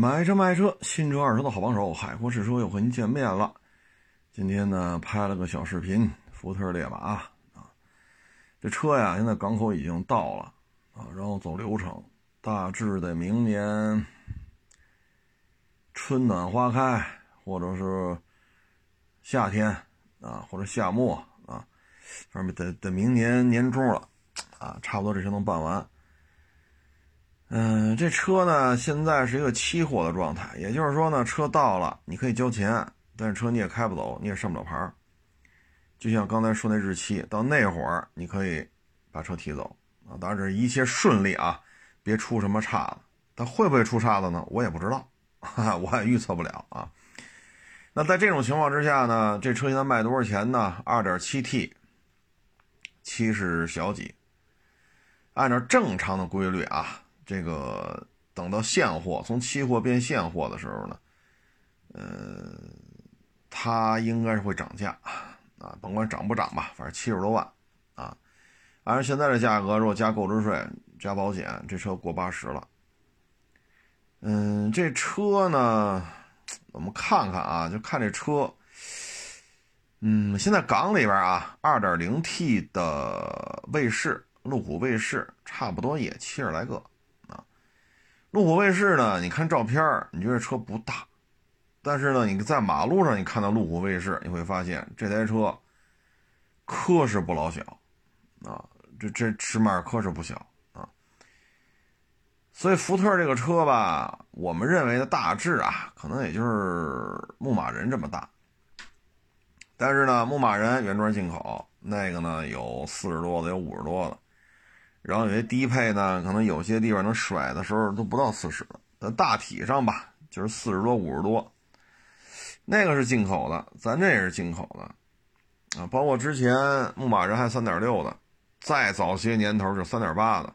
买车卖车，新车二手的好帮手，海阔试车又和您见面了。今天呢，拍了个小视频，福特烈马啊，这车呀，现在港口已经到了啊，然后走流程，大致得明年春暖花开，或者是夏天啊，或者夏末啊，反正得得明年年中了啊，差不多这些能办完。嗯，这车呢，现在是一个期货的状态，也就是说呢，车到了你可以交钱，但是车你也开不走，你也上不了牌就像刚才说那日期，到那会儿你可以把车提走啊。当然这是一切顺利啊，别出什么岔子。它会不会出岔子呢？我也不知道，哈哈我也预测不了啊。那在这种情况之下呢，这车现在卖多少钱呢？二点七 T，七十小几。按照正常的规律啊。这个等到现货从期货变现货的时候呢，呃，它应该是会涨价啊，甭管涨不涨吧，反正七十多万啊。按照现在的价格，如果加购置税、加保险，这车过八十了。嗯，这车呢，我们看看啊，就看这车，嗯，现在港里边啊，二点零 T 的卫士，路虎卫士，差不多也七十来个。路虎卫士呢？你看照片你觉得车不大，但是呢，你在马路上你看到路虎卫士，你会发现这台车科是不老小啊，这这尺码科是不小啊。所以福特这个车吧，我们认为的大致啊，可能也就是牧马人这么大。但是呢，牧马人原装进口，那个呢有四十多的，有五十多的。然后有些低配呢，可能有些地方能甩的时候都不到四十了，但大体上吧，就是四十多、五十多。那个是进口的，咱这也是进口的，啊，包括之前牧马人还三点六的，再早些年头就三点八的，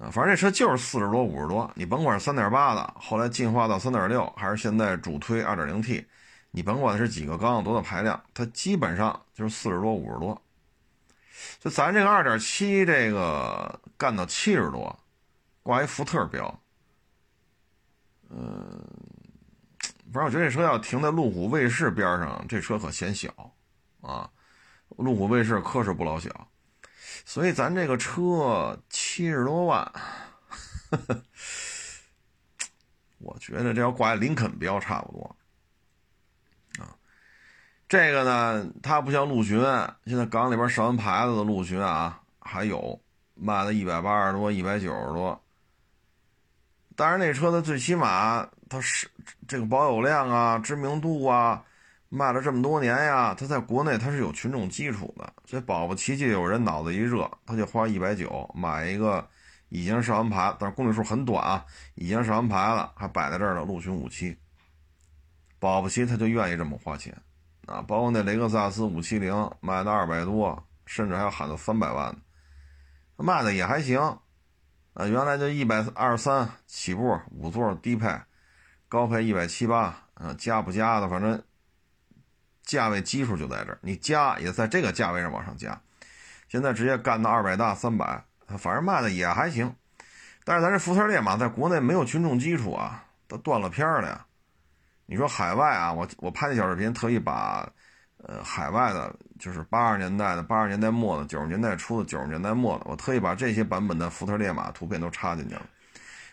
啊，反正这车就是四十多、五十多，你甭管是三点八的，后来进化到三点六，还是现在主推二点零 T，你甭管是几个缸、多大排量，它基本上就是四十多、五十多。就咱这个二点七，这个干到七十多，挂一福特标，嗯，反正我觉得这车要停在路虎卫士边上，这车可显小啊。路虎卫士可是不老小，所以咱这个车七十多万，我觉得这要挂林肯标差不多。这个呢，它不像陆巡，现在港里边上完牌子的陆巡啊，还有卖了一百八十多、一百九十多。但是，那车的最起码它是这个保有量啊、知名度啊，卖了这么多年呀，它在国内它是有群众基础的，所以保不齐就有人脑子一热，他就花一百九买一个已经上完牌，但是公里数很短啊，已经上完牌了，还摆在这儿的陆巡五七，保不齐他就愿意这么花钱。啊，包括那雷克萨斯五七零卖到二百多，甚至还要喊到三百万，卖的也还行。啊，原来就一百二十三起步，五座低配，高配一百七八，啊，加不加的，反正价位基数就在这儿，你加也在这个价位上往上加。现在直接干到二百大三百，反正卖的也还行。但是咱这福特烈马在国内没有群众基础啊，都断了片了呀。你说海外啊，我我拍那小视频，特意把，呃，海外的，就是八十年代的、八十年代末的、九十年代初的、九十年代末的，我特意把这些版本的福特烈马图片都插进去了。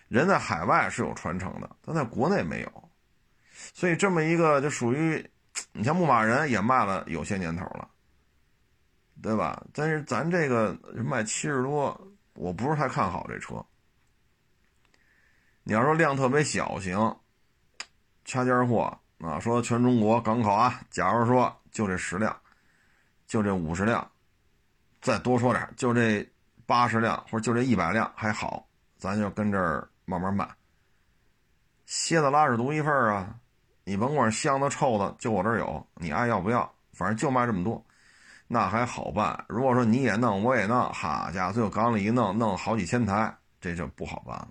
人在海外是有传承的，但在国内没有，所以这么一个就属于，你像牧马人也卖了有些年头了，对吧？但是咱这个卖七十多，我不是太看好这车。你要说量特别小型。掐尖货啊！说全中国港口啊，假如说就这十辆，就这五十辆，再多说点，就这八十辆或者就这一百辆还好，咱就跟这儿慢慢卖。蝎子拉屎独一份啊！你甭管香的臭的，就我这儿有，你爱要不要？反正就卖这么多，那还好办。如果说你也弄，我也弄，哈家伙，最后港里一弄，弄好几千台，这就不好办了。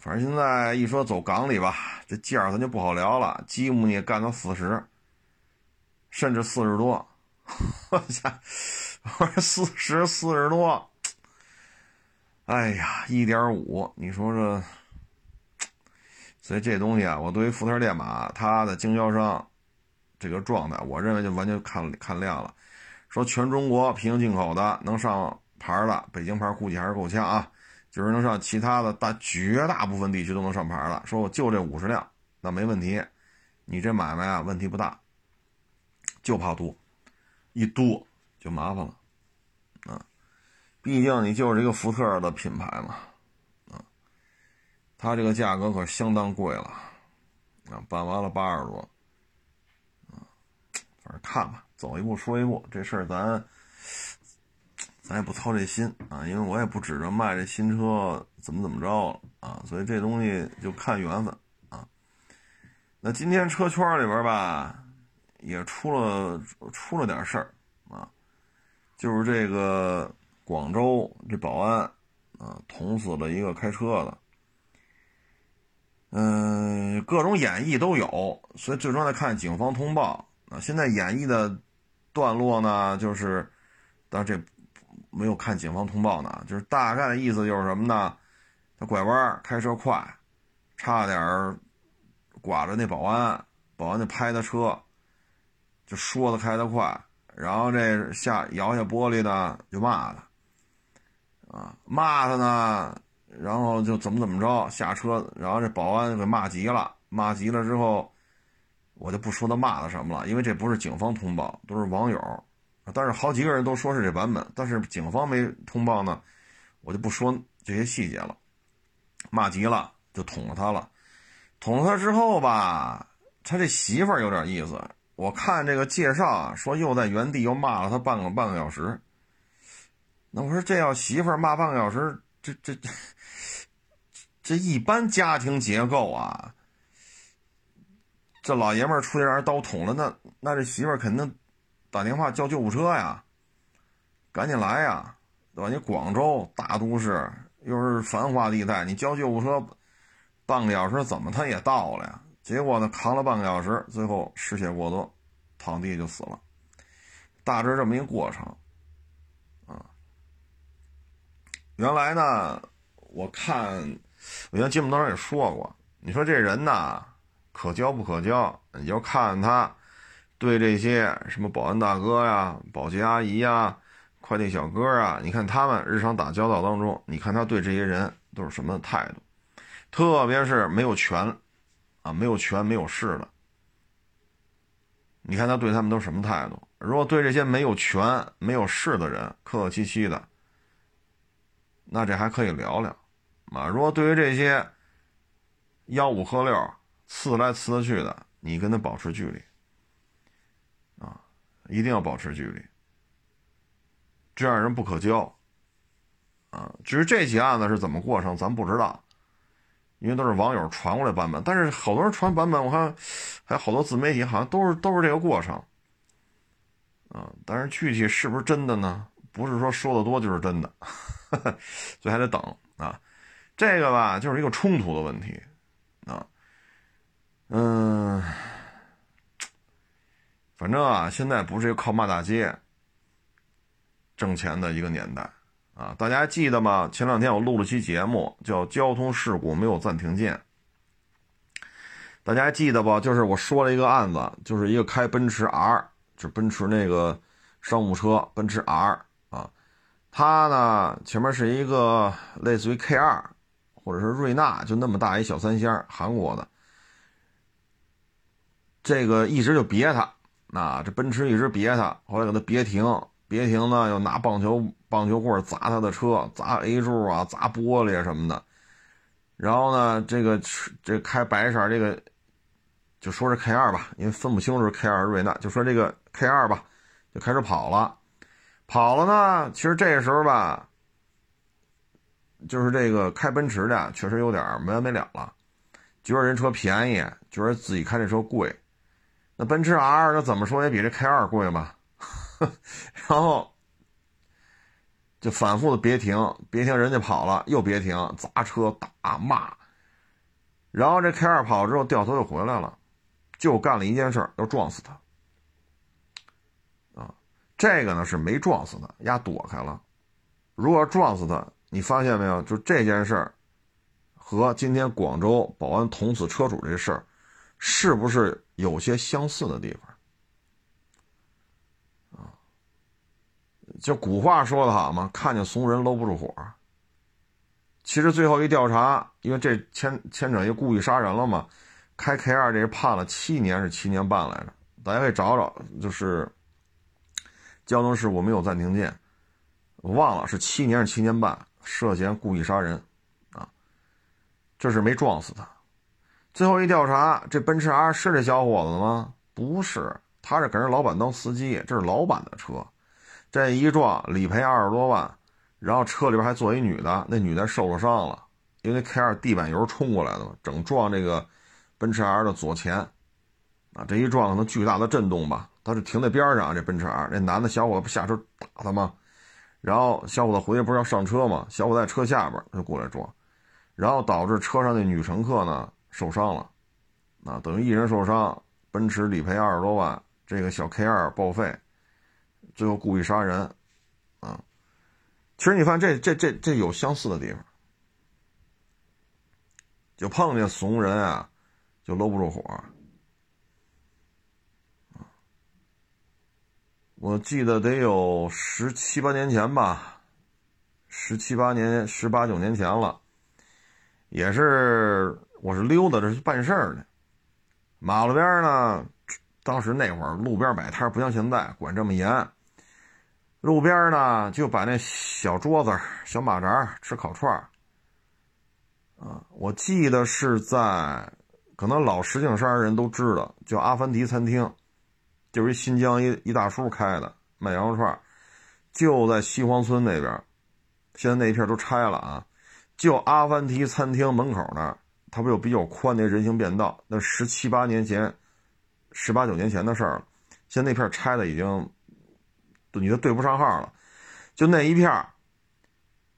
反正现在一说走港里吧，这价咱就不好聊了。积木你干到四十，甚至四十多，我操，我说四十四十多，哎呀，一点五，你说这所以这东西啊，我对于福特烈马它的经销商这个状态，我认为就完全看看量了。说全中国平行进口的能上牌的，北京牌估计还是够呛啊。就是能上其他的大绝大部分地区都能上牌了。说我就这五十辆，那没问题。你这买卖啊，问题不大，就怕多，一多就麻烦了啊。毕竟你就是一个福特的品牌嘛，啊，它这个价格可相当贵了啊，办完了八十多，啊，反正看吧，走一步说一步，这事儿咱。咱也不操这心啊，因为我也不指着卖这新车怎么怎么着啊，所以这东西就看缘分啊。那今天车圈里边吧，也出了出了点事儿啊，就是这个广州这保安啊捅死了一个开车的，嗯，各种演绎都有，所以最终得看警方通报啊。现在演绎的段落呢，就是，但这。没有看警方通报呢，就是大概的意思就是什么呢？他拐弯开车快，差点剐着那保安，保安就拍他车，就说他开得快，然后这下摇下玻璃呢就骂他，啊骂他呢，然后就怎么怎么着下车，然后这保安就给骂急了，骂急了之后，我就不说他骂的什么了，因为这不是警方通报，都是网友。但是好几个人都说是这版本，但是警方没通报呢，我就不说这些细节了。骂急了就捅了他了，捅了他之后吧，他这媳妇儿有点意思。我看这个介绍啊，说又在原地又骂了他半个半个小时。那我说这要媳妇儿骂半个小时，这这这这一般家庭结构啊，这老爷们儿出去让人刀捅了，那那这媳妇儿肯定。打电话叫救护车呀，赶紧来呀，对吧？你广州大都市又是繁华地带，你叫救护车，半个小时怎么他也到了呀？结果呢，扛了半个小时，最后失血过多，躺地就死了。大致这么一个过程，啊。原来呢，我看我原节目当中也说过，你说这人呐，可交不可交，你就看他。对这些什么保安大哥呀、保洁阿姨呀、快递小哥啊，你看他们日常打交道当中，你看他对这些人都是什么态度？特别是没有权啊、没有权没有势的，你看他对他们都什么态度？如果对这些没有权没有势的人客客气气的，那这还可以聊聊啊。如果对于这些吆五喝六、呲来呲去的，你跟他保持距离。一定要保持距离，这样人不可交，啊！至于这起案子是怎么过程，咱不知道，因为都是网友传过来版本。但是好多人传版本，我看还有好多自媒体好像都是都是这个过程，啊！但是具体是不是真的呢？不是说说的多就是真的，所以还得等啊。这个吧，就是一个冲突的问题，啊，嗯。反正啊，现在不是靠骂大街挣钱的一个年代啊！大家还记得吗？前两天我录了期节目，叫《交通事故没有暂停键》。大家还记得不？就是我说了一个案子，就是一个开奔驰 R，就奔驰那个商务车，奔驰 R 啊，它呢前面是一个类似于 K2 或者是瑞纳，就那么大一小三厢，韩国的，这个一直就别它。那这奔驰一直别他，后来给他别停，别停呢，又拿棒球棒球棍砸他的车，砸 A 柱啊，砸玻璃什么的。然后呢，这个这开白色这个，就说是 K 二吧，因为分不清楚是 K 二瑞纳，就说这个 K 二吧，就开始跑了。跑了呢，其实这时候吧，就是这个开奔驰的确实有点没完没了了，觉得人车便宜，觉得自己开这车贵。那奔驰 R 那怎么说也比这 K 二贵吧？然后就反复的别停，别停，人家跑了又别停，砸车打骂。然后这 K 二跑了之后掉头又回来了，就干了一件事，要撞死他。啊，这个呢是没撞死他，丫躲开了。如果撞死他，你发现没有？就这件事儿和和今天广州保安捅死车主这事儿，是不是有些相似的地方？啊，就古话说的好嘛，看见怂人搂不住火。其实最后一调查，因为这牵牵扯一故意杀人了嘛，开 K 二这判了七年是七年半来着，大家可以找找，就是交通事故没有暂停键，我忘了是七年是七年半，涉嫌故意杀人，啊，这是没撞死他。最后一调查，这奔驰 R 是这小伙子吗？不是，他是给人老板当司机，这是老板的车，这一撞理赔二十多万。然后车里边还坐一女的，那女的受了伤了，因为 K 二地板油冲过来的嘛，整撞这个奔驰 R 的左前，啊，这一撞可能巨大的震动吧，他是停在边上，这奔驰 R，那男的小伙子不下车打他吗？然后小伙子回去不是要上车吗？小伙子在车下边就过来撞，然后导致车上那女乘客呢受伤了，啊，等于一人受伤，奔驰理赔二十多万，这个小 K 二报废，最后故意杀人，啊。其实你发现这这这这有相似的地方，就碰见怂人啊，就搂不住火。我记得得有十七八年前吧，十七八年、十八九年前了，也是我是溜达着去办事儿呢，马路边呢，当时那会儿路边摆摊不像现在管这么严。路边呢，就把那小桌子、小马扎吃烤串儿。啊，我记得是在，可能老石景山人都知道，叫阿凡提餐厅，就是一新疆一一大叔开的卖羊肉串就在西黄村那边。现在那一片都拆了啊，就阿凡提餐厅门口那儿，它不有比较宽的人行便道？那十七八年前、十八九年前的事儿了。现在那片拆的已经。你都对不上号了，就那一片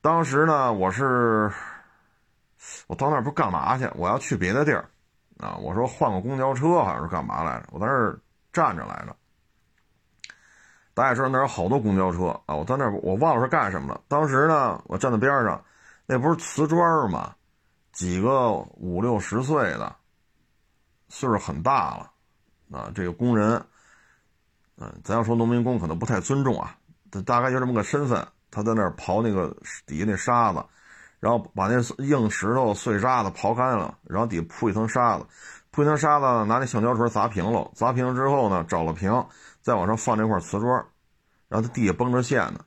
当时呢，我是我到那儿不是干嘛去？我要去别的地儿啊！我说换个公交车好像是干嘛来着？我在那儿站着来着。大家知道那儿有好多公交车啊！我在那儿我忘了是干什么了。当时呢，我站在边上，那不是瓷砖吗？几个五六十岁的，岁数很大了啊！这个工人。嗯，咱要说农民工可能不太尊重啊，他大概就这么个身份，他在那儿刨那个底下那沙子，然后把那硬石头碎沙子刨干了，然后底铺一层沙子，铺一层沙子，拿那橡胶锤砸平了，砸平了之后呢，找了平，再往上放那块瓷砖，然后他地下绷着线呢。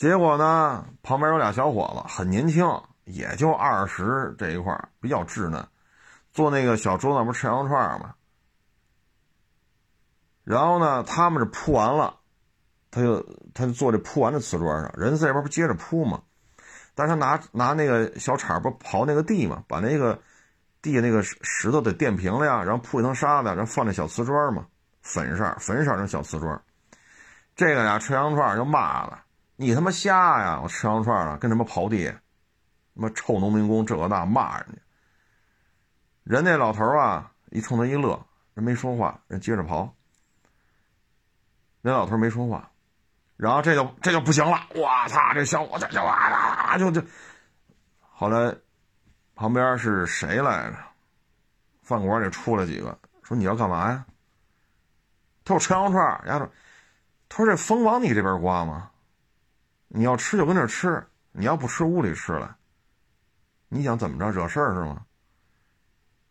结果呢，旁边有俩小伙子，很年轻，也就二十这一块比较稚嫩，坐那个小桌子不吃羊肉串吗？然后呢，他们是铺完了，他就他就坐这铺完的瓷砖上，人在这边不接着铺吗？但是他拿拿那个小铲不刨那个地嘛，把那个地下那个石头得垫平了呀，然后铺一层沙子，然后放那小瓷砖嘛，粉色粉色那小瓷砖。这个俩吃羊肉串就骂了：“你他妈瞎呀！我吃羊肉串呢，跟什么刨地？他妈臭农民工，这个那骂人家。”人那老头啊，一冲他一乐，人没说话，人接着刨。那老头没说话，然后这就这就不行了，我操！这小伙子就啊就就，后来旁边是谁来着？饭馆里出来几个，说你要干嘛呀？他说吃羊肉串，丫头，他说这风往你这边刮吗？你要吃就跟这吃，你要不吃屋里吃了。你想怎么着惹事儿是吗？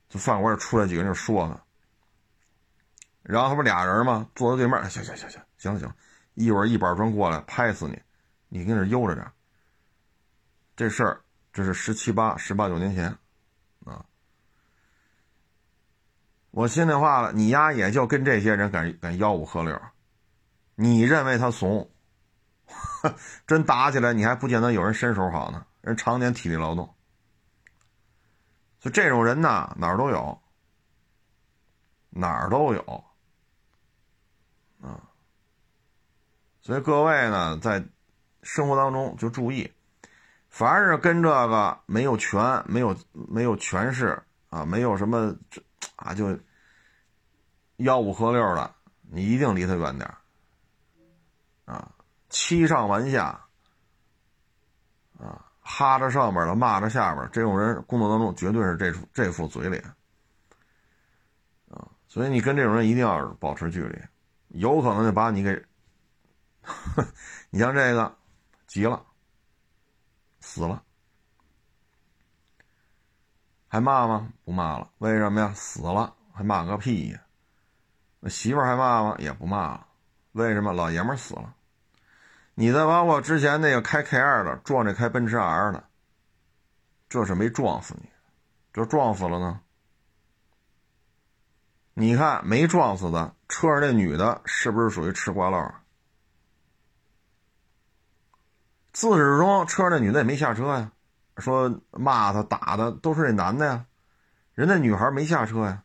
就饭馆也出来几个人说呢。然后他不俩人吗？坐在对面，行行行行行了行，一会儿一板砖过来拍死你，你跟这悠着点。这事儿这是十七八、十八九年前，啊，我心里话了，你丫也就跟这些人敢敢吆五喝六，你认为他怂？真打起来，你还不见得有人身手好呢，人常年体力劳动。就这种人呢，哪儿都有，哪儿都有。啊，所以各位呢，在生活当中就注意，凡是跟这个没有权、没有没有权势啊，没有什么啊，就吆五喝六的，你一定离他远点啊，欺上瞒下啊，哈着上边的，骂着下边，这种人工作当中绝对是这副这副嘴脸啊！所以你跟这种人一定要保持距离，有可能就把你给，你像这个急了，死了，还骂吗？不骂了，为什么呀？死了还骂个屁呀！那媳妇还骂吗？也不骂了，为什么？老爷们死了。你再包括之前那个开 K 二的撞这开奔驰 R 的，这是没撞死你，这撞死了呢。你看没撞死的车上那女的，是不是属于吃瓜唠？自始至终车上那女的也没下车呀，说骂他打的都是那男的呀，人家女孩没下车呀，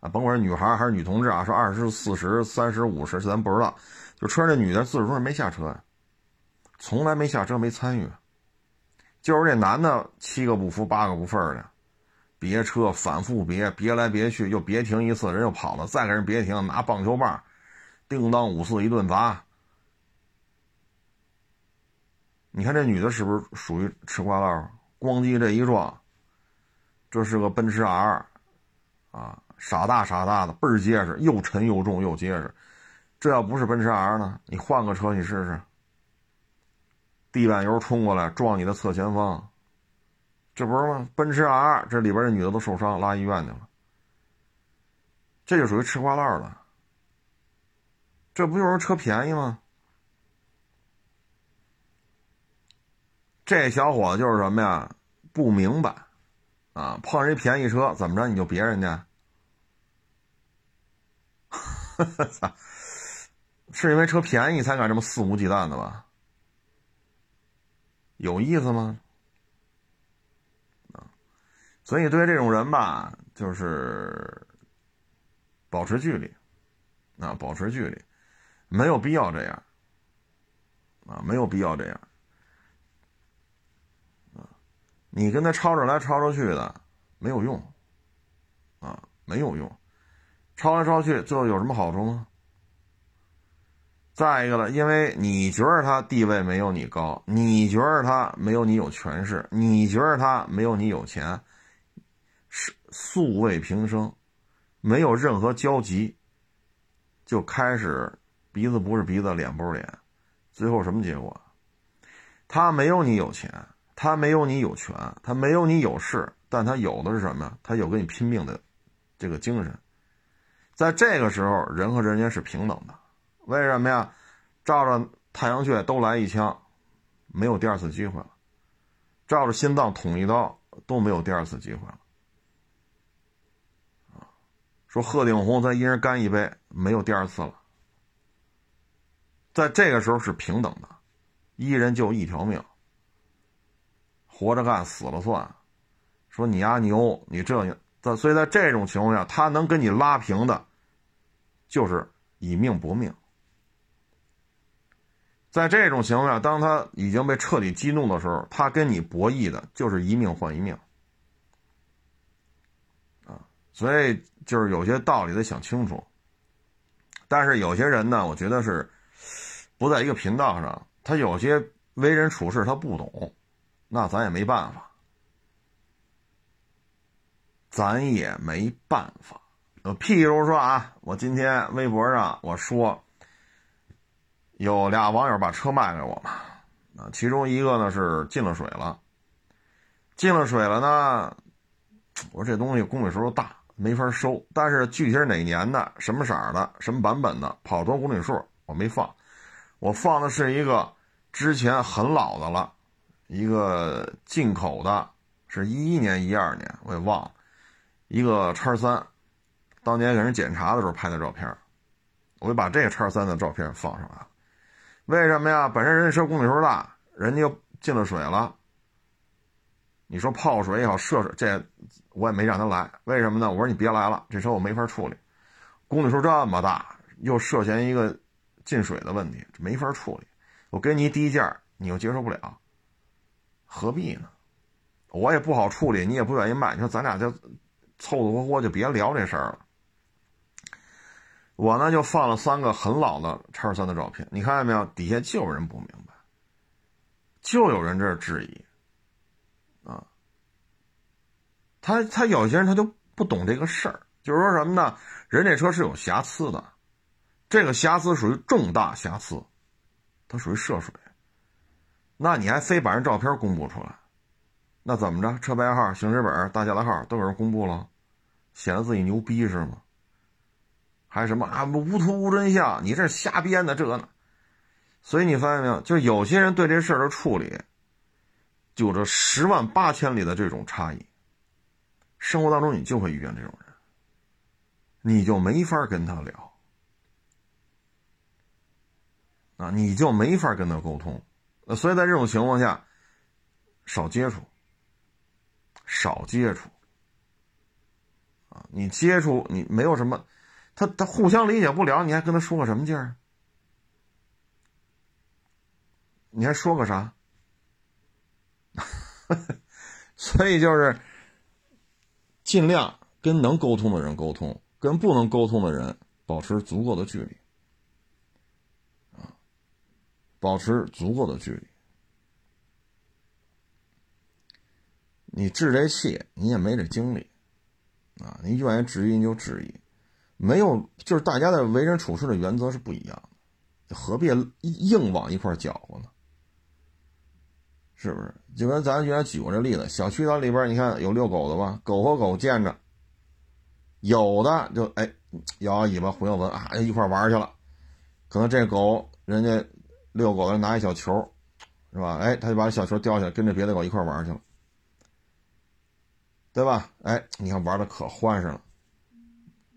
啊，甭管是女孩还是女同志啊，说二十四十、三十五十，咱不知道，就车上那女的自始至终没下车呀。从来没下车，没参与，就是这男的七个不服八个不忿的，别车反复别，别来别去，又别停一次，人又跑了，再给人别停，拿棒球棒，叮当五四一顿砸。你看这女的是不是属于吃瓜唠？咣叽这一撞，这是个奔驰 R，啊，傻大傻大的，倍儿结实，又沉又重又结实。这要不是奔驰 R 呢？你换个车你试试。地板油冲过来撞你的侧前方，这不是吗？奔驰 R 这里边这女的都受伤，拉医院去了。这就属于吃瓜烂了。这不就是车便宜吗？这小伙子就是什么呀？不明白啊！碰上一便宜车怎么着你就别人家？操！是因为车便宜才敢这么肆无忌惮的吧？有意思吗？啊，所以对这种人吧，就是保持距离，啊，保持距离，没有必要这样，啊，没有必要这样，啊，你跟他吵着来吵着去的，没有用，啊，没有用，吵来吵去，最后有什么好处吗？再一个了，因为你觉得他地位没有你高，你觉得他没有你有权势，你觉得他没有你有钱，是素未平生，没有任何交集，就开始鼻子不是鼻子，脸不是脸，最后什么结果？他没有你有钱，他没有你有权，他没有你有势，但他有的是什么？他有跟你拼命的这个精神，在这个时候，人和人间是平等的。为什么呀？照着太阳穴都来一枪，没有第二次机会了；照着心脏捅一刀，都没有第二次机会了。说鹤顶红，咱一人干一杯，没有第二次了。在这个时候是平等的，一人就一条命，活着干，死了算。说你丫牛，你这你，在所以在这种情况下，他能跟你拉平的，就是以命搏命。在这种情况下，当他已经被彻底激怒的时候，他跟你博弈的就是一命换一命，啊，所以就是有些道理得想清楚。但是有些人呢，我觉得是不在一个频道上，他有些为人处事他不懂，那咱也没办法，咱也没办法。呃，譬如说啊，我今天微博上我说。有俩网友把车卖给我嘛，啊，其中一个呢是进了水了，进了水了呢，我说这东西公里数大，没法收，但是具体是哪年的、什么色的、什么版本的、跑多公里数，我没放，我放的是一个之前很老的了，一个进口的，是一一年、一二年，我也忘了，一个叉三，当年给人检查的时候拍的照片，我就把这个叉三的照片放上来了。为什么呀？本身人家车公里数大，人家又进了水了。你说泡水也好，涉水这我也没让他来。为什么呢？我说你别来了，这车我没法处理。公里数这么大，又涉嫌一个进水的问题，没法处理。我给你低价，你又接受不了，何必呢？我也不好处理，你也不愿意卖。你说咱俩就凑凑合合就别聊这事儿了。我呢就放了三个很老的叉三的照片，你看见没有？底下就有人不明白，就有人这质疑，啊，他他有些人他就不懂这个事儿，就是说什么呢？人这车是有瑕疵的，这个瑕疵属于重大瑕疵，它属于涉水，那你还非把人照片公布出来，那怎么着？车牌号、行驶本、大驾的号都给人公布了，显得自己牛逼是吗？还什么啊？无图无真相，你这瞎编的这呢？所以你发现没有？就有些人对这事儿的处理，有着十万八千里的这种差异。生活当中你就会遇见这种人，你就没法跟他聊啊，你就没法跟他沟通。所以在这种情况下，少接触，少接触啊！你接触你没有什么。他他互相理解不了，你还跟他说个什么劲儿？你还说个啥？所以就是尽量跟能沟通的人沟通，跟不能沟通的人保持足够的距离啊，保持足够的距离。你置这气，你也没这精力啊！你愿意质疑你就质疑。没有，就是大家的为人处事的原则是不一样的，何必硬往一块搅和呢？是不是？就跟咱原来举过这例子，小区里边，你看有遛狗的吧？狗和狗见着，有的就哎摇摇尾巴，回摇闻啊，一块玩去了。可能这狗人家遛狗的拿一小球，是吧？哎，他就把小球叼起来，跟着别的狗一块玩去了，对吧？哎，你看玩的可欢实了。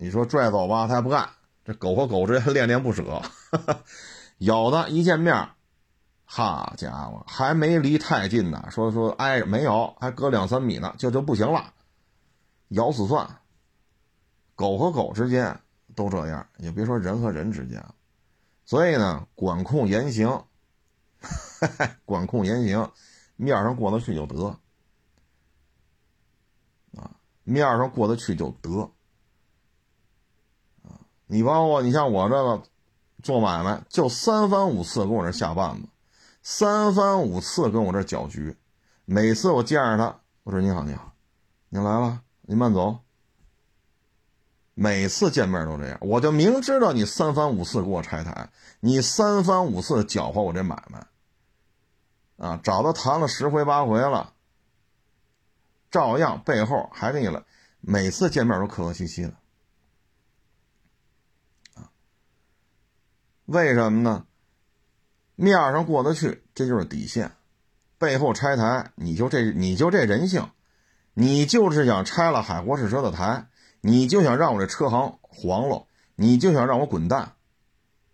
你说拽走吧，他还不干。这狗和狗之间 恋恋不舍，有的一见面，好家伙，还没离太近呢，说说挨着没有，还隔两三米呢，就就不行了，咬死算。狗和狗之间都这样，也别说人和人之间。所以呢，管控言行，管控言行，面上过得去就得，啊，面上过得去就得。你包括你像我这个做买卖，就三番五次跟我这下绊子，三番五次跟我这搅局。每次我见着他，我说：“你好，你好，您来了，您慢走。”每次见面都这样，我就明知道你三番五次给我拆台，你三番五次搅和我这买卖，啊，找他谈了十回八回了，照样背后还给你了，每次见面都客客气气的。为什么呢？面上过得去，这就是底线；背后拆台，你就这你就这人性，你就是想拆了海博士车的台，你就想让我这车行黄了，你就想让我滚蛋，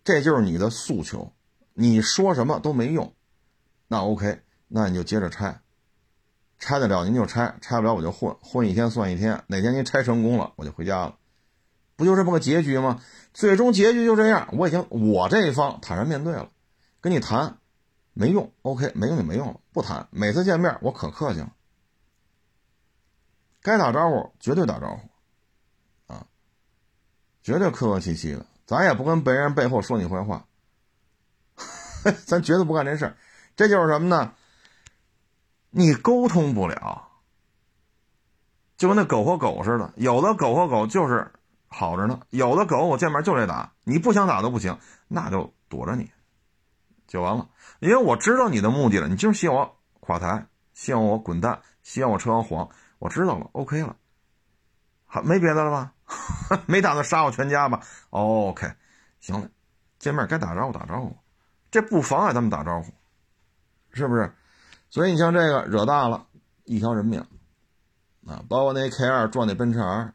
这就是你的诉求。你说什么都没用，那 OK，那你就接着拆，拆得了您就拆，拆不了我就混，混一天算一天，哪天您拆成功了，我就回家了。不就这么个结局吗？最终结局就这样。我已经我这一方坦然面对了，跟你谈没用，OK，没用就没用了，不谈。每次见面我可客气了，该打招呼绝对打招呼，啊，绝对客客气气的，咱也不跟别人背后说你坏话，咱绝对不干这事儿。这就是什么呢？你沟通不了，就跟那狗和狗似的，有的狗和狗就是。好着呢，有的狗我见面就得打，你不想打都不行，那就躲着你，就完了。因为我知道你的目的了，你就是希望我垮台，希望我滚蛋，希望我车黄，我知道了，OK 了，好，没别的了吧？没打算杀我全家吧？OK，行了，见面该打招呼打招呼，这不妨碍他们打招呼，是不是？所以你像这个惹大了，一条人命啊，包括那 K 二撞那奔驰 R。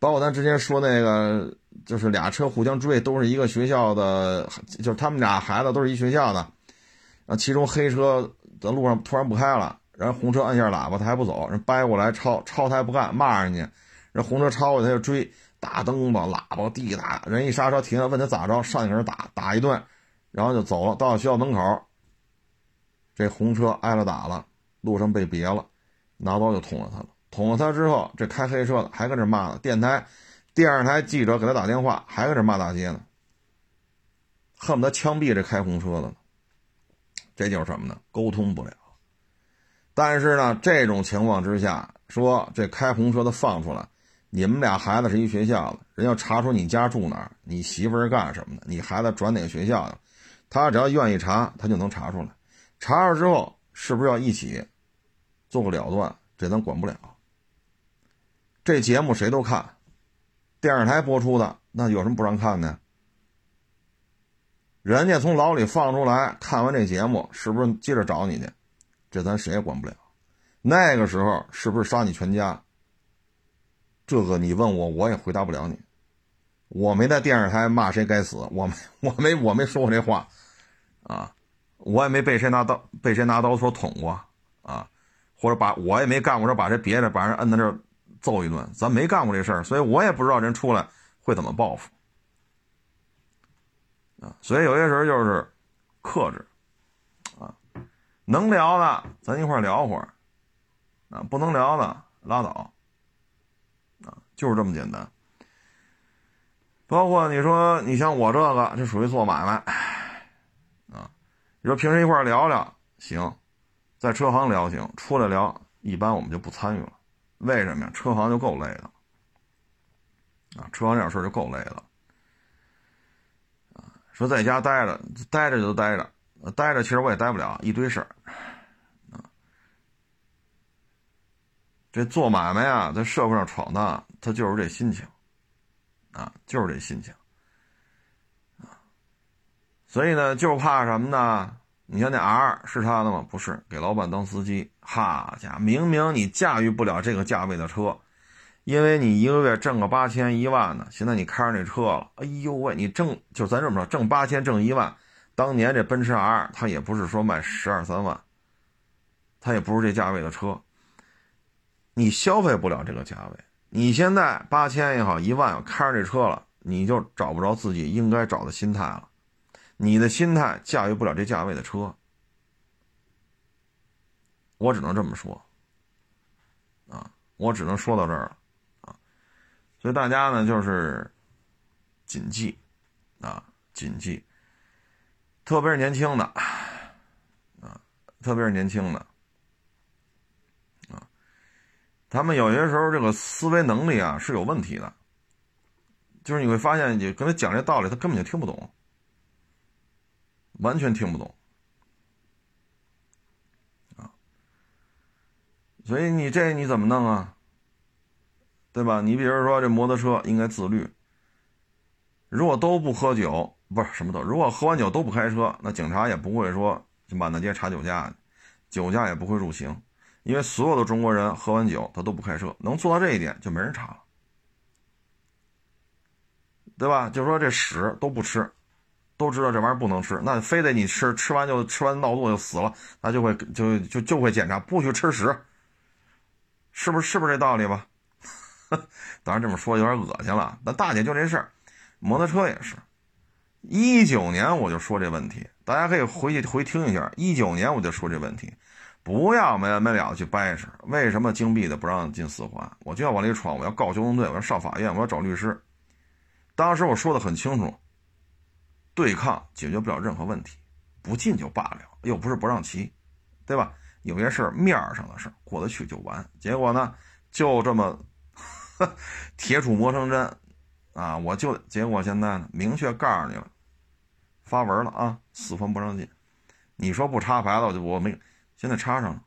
包括咱之前说那个，就是俩车互相追，都是一个学校的，就是他们俩孩子都是一学校的。然后其中黑车在路上突然不开了，然后红车按下喇叭，他还不走，人掰过来超超他还不干，骂人家。人红车超过去他就追，大灯吧，喇叭滴答，人一刹车停下，问他咋着，上去给人打打一顿，然后就走了。到了学校门口，这红车挨了打了，路上被别了，拿刀就捅了他了。捅了他之后，这开黑车的还搁这骂呢。电台、电视台记者给他打电话，还搁这骂大街呢，恨不得枪毙这开红车的。这就是什么呢？沟通不了。但是呢，这种情况之下，说这开红车的放出来，你们俩孩子是一学校的，人要查出你家住哪儿，你媳妇儿干什么的，你孩子转哪个学校的，他只要愿意查，他就能查出来。查出来之后，是不是要一起做个了断？这咱管不了。这节目谁都看，电视台播出的，那有什么不让看的？人家从牢里放出来，看完这节目，是不是接着找你去？这咱谁也管不了。那个时候是不是杀你全家？这个你问我，我也回答不了你。我没在电视台骂谁该死，我没，我没，我没说过这话，啊，我也没被谁拿刀被谁拿刀说捅过，啊，或者把我也没干过这把这别的把人摁在这揍一顿，咱没干过这事儿，所以我也不知道人出来会怎么报复，啊，所以有些时候就是克制。啊能聊的，咱一块聊会儿，啊，不能聊的拉倒，啊，就是这么简单。包括你说，你像我这个，这属于做买卖，啊，你说平时一块聊聊行，在车行聊行，出来聊一般我们就不参与了。为什么呀？车行就够累的，啊，车行这点事就够累的，啊，说在家待着，待着就待着。待着，其实我也待不了，一堆事儿，啊，这做买卖啊，在社会上闯荡，他就是这心情，啊，就是这心情，啊，所以呢，就怕什么呢？你像那 R 是他的吗？不是，给老板当司机，哈家明明你驾驭不了这个价位的车，因为你一个月挣个八千一万呢，现在你开上这车了，哎呦喂，你挣就咱这么说，挣八千挣一万。当年这奔驰 R，它也不是说卖十二三万，它也不是这价位的车，你消费不了这个价位。你现在八千也好，一万开上这车了，你就找不着自己应该找的心态了，你的心态驾驭不了这价位的车，我只能这么说，啊，我只能说到这儿了，啊，所以大家呢就是谨记，啊，谨记。特别是年轻的，啊，特别是年轻的，啊，他们有些时候这个思维能力啊是有问题的，就是你会发现，你跟他讲这道理，他根本就听不懂，完全听不懂，所以你这你怎么弄啊？对吧？你比如说这摩托车应该自律，如果都不喝酒。不是什么都，如果喝完酒都不开车，那警察也不会说满大街查酒驾，酒驾也不会入刑，因为所有的中国人喝完酒他都不开车，能做到这一点就没人查了，对吧？就说这屎都不吃，都知道这玩意儿不能吃，那非得你吃，吃完就吃完闹肚子就死了，那就会就就就会检查，不许吃屎，是不是是不是这道理吧？当然这么说有点恶心了，但大姐就这事儿，摩托车也是。一九年我就说这问题，大家可以回去回听一下。一九年我就说这问题，不要没完没了去掰扯。为什么金币的不让进四环？我就要往里闯，我要告交通队，我要上法院，我要找律师。当时我说的很清楚，对抗解决不了任何问题，不进就罢了，又不是不让骑，对吧？有些事儿面上的事过得去就完。结果呢，就这么 铁杵磨成针。啊！我就结果现在呢，明确告诉你了，发文了啊，四环不让进。你说不插牌子，我就我没，现在插上了，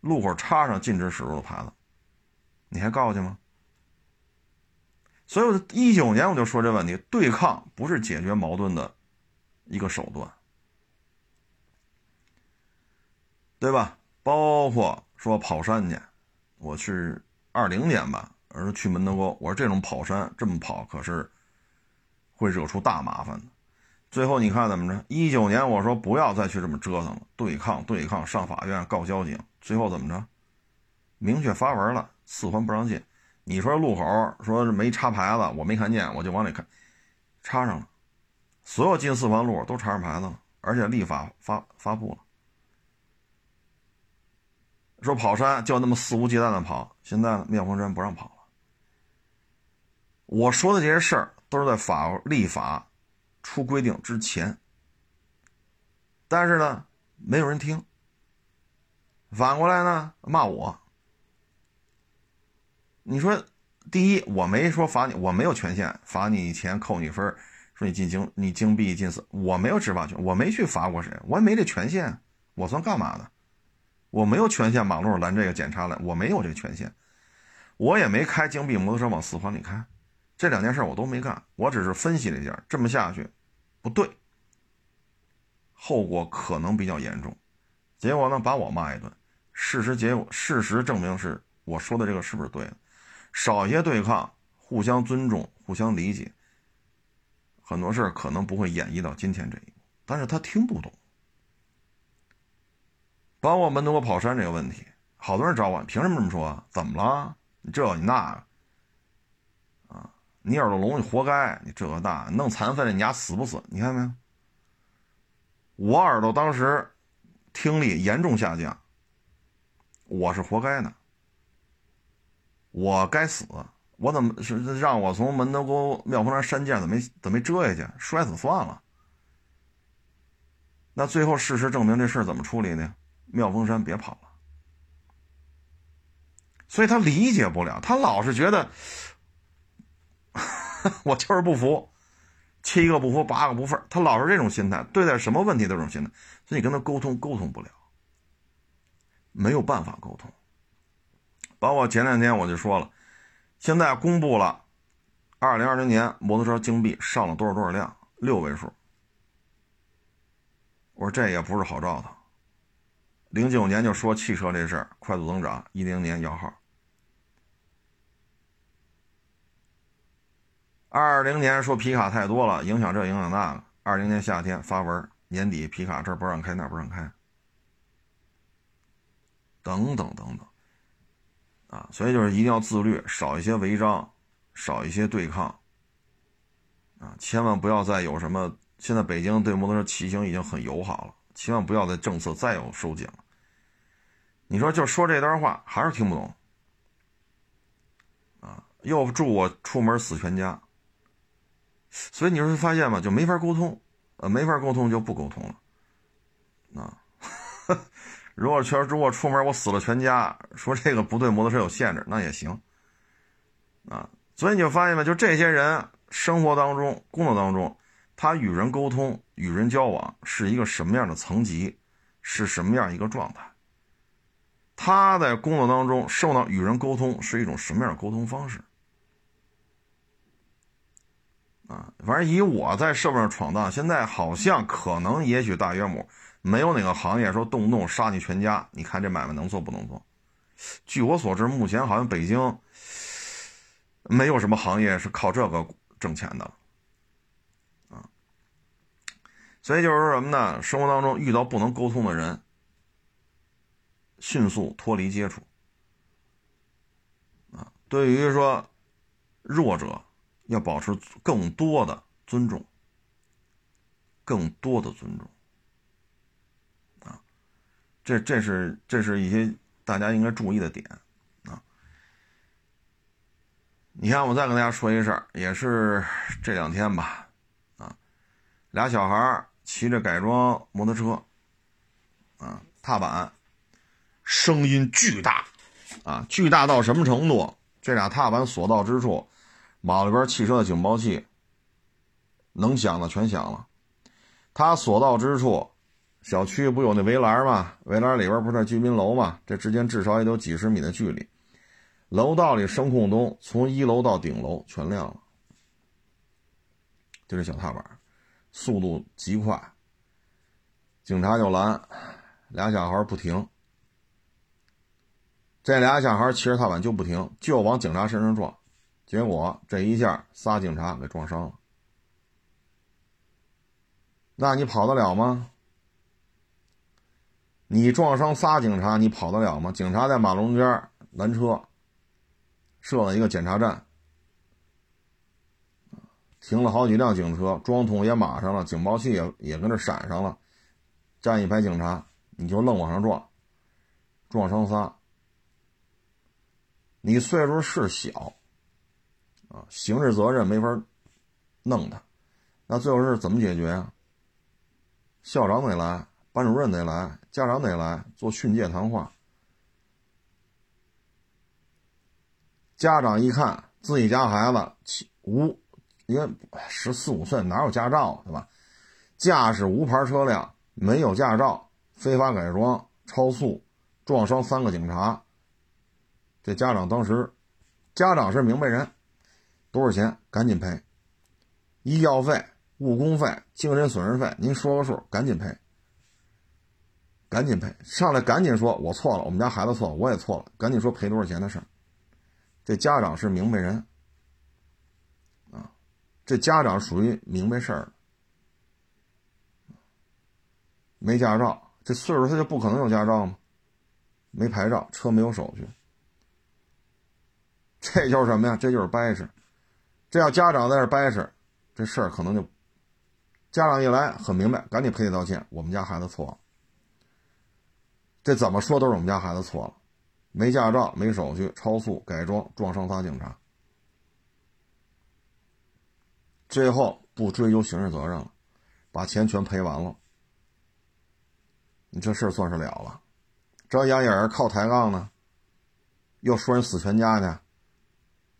路口插上禁止驶入的牌子，你还告去吗？所以，我一九年我就说这问题，对抗不是解决矛盾的一个手段，对吧？包括说跑山去，我是二零年吧。而说去门头沟，我说这种跑山这么跑可是会惹出大麻烦的。最后你看怎么着？一九年我说不要再去这么折腾了，对抗对抗，上法院告交警。最后怎么着？明确发文了，四环不让进。你说路口说是没插牌子，我没看见，我就往里看，插上了。所有进四环路都插上牌子了，而且立法发发布了。说跑山就那么肆无忌惮的跑，现在妙峰山不让跑了。我说的这些事儿都是在法立法出规定之前，但是呢，没有人听。反过来呢，骂我。你说，第一，我没说罚你，我没有权限罚你钱、扣你分说你进京，你京币进死，我没有执法权，我没去罚过谁，我也没这权限，我算干嘛的？我没有权限马路拦这个检查了，我没有这个权限，我也没开京币摩托车往四环里开，这两件事我都没干，我只是分析了一下，这么下去不对，后果可能比较严重，结果呢把我骂一顿，事实结果事实证明是我说的这个是不是对的？少一些对抗，互相尊重，互相理解，很多事可能不会演绎到今天这一步。但是他听不懂，包括门头沟跑山这个问题，好多人找我，凭什么这么说？怎么了？你这你那啊？你耳朵聋，你活该！你这个那弄残废了，你丫死不死？你看没有？我耳朵当时听力严重下降，我是活该的。我该死！我怎么是让我从门头沟妙峰山山涧怎么没怎么没折下去，摔死算了？那最后事实证明这事儿怎么处理呢？妙峰山别跑了。所以他理解不了，他老是觉得 我就是不服，七个不服八个不忿，他老是这种心态，对待什么问题都是这种心态，所以你跟他沟通沟通不了，没有办法沟通。包括前两天我就说了，现在公布了，二零二零年摩托车京币上了多少多少辆，六位数。我说这也不是好兆头。零九年就说汽车这事儿快速增长，一零年摇号。二零年说皮卡太多了，影响这影响那个。二零年夏天发文，年底皮卡这不让开那不让开，等等等等。啊，所以就是一定要自律，少一些违章，少一些对抗。啊，千万不要再有什么。现在北京对摩托车骑行已经很友好了，千万不要再政策再有收紧了。你说就说这段话还是听不懂。啊，又祝我出门死全家。所以你说发现吗？就没法沟通，呃，没法沟通就不沟通了。啊。如果确实如果出门我死了全家，说这个不对摩托车有限制，那也行，啊，所以你就发现吧，就这些人生活当中、工作当中，他与人沟通、与人交往是一个什么样的层级，是什么样一个状态？他在工作当中受到与人沟通是一种什么样的沟通方式？啊，反正以我在社会上闯荡，现在好像可能也许大约母。没有哪个行业说动不动杀你全家，你看这买卖能做不能做？据我所知，目前好像北京没有什么行业是靠这个挣钱的，啊，所以就是说什么呢？生活当中遇到不能沟通的人，迅速脱离接触，啊，对于说弱者要保持更多的尊重，更多的尊重。啊这这是这是一些大家应该注意的点啊！你看，我再跟大家说一事儿，也是这两天吧，啊，俩小孩骑着改装摩托车，啊，踏板声音巨大，啊，巨大到什么程度？这俩踏板所到之处，马路边汽车的警报器能响的全响了，它所到之处。小区不有那围栏吗？围栏里边不是居民楼吗？这之间至少也有几十米的距离。楼道里声控灯从一楼到顶楼全亮了，就这小踏板，速度极快。警察就拦，俩小孩不停。这俩小孩骑着踏板就不停，就往警察身上撞，结果这一下仨警察给撞伤了。那你跑得了吗？你撞伤仨警察，你跑得了吗？警察在马路中间拦车，设了一个检查站，停了好几辆警车，装桶也码上了，警报器也也跟着闪上了，站一排警察，你就愣往上撞，撞伤仨。你岁数是小，啊，刑事责任没法弄他，那最后是怎么解决啊？校长得来。班主任得来，家长得来做训诫谈话。家长一看自己家孩子无，因为十四五岁哪有驾照对吧？驾驶无牌车辆，没有驾照，非法改装、超速，撞伤三个警察。这家长当时，家长是明白人，多少钱赶紧赔，医药费、误工费、精神损失费，您说个数，赶紧赔，赶紧赔，上来赶紧说，我错了，我们家孩子错了，我也错了，赶紧说赔多少钱的事儿。这家长是明白人，这家长属于明白事儿没驾照，这岁数他就不可能有驾照吗？没牌照，车没有手续，这就是什么呀？这就是掰扯。这要家长在这掰扯，这事儿可能就家长一来很明白，赶紧赔礼道歉，我们家孩子错了。这怎么说都是我们家孩子错了。没驾照、没手续、超速、改装、撞伤仨警察，最后不追究刑事责任了，把钱全赔完了。你这事儿算是了了。这养眼人靠抬杠呢，又说人死全家去，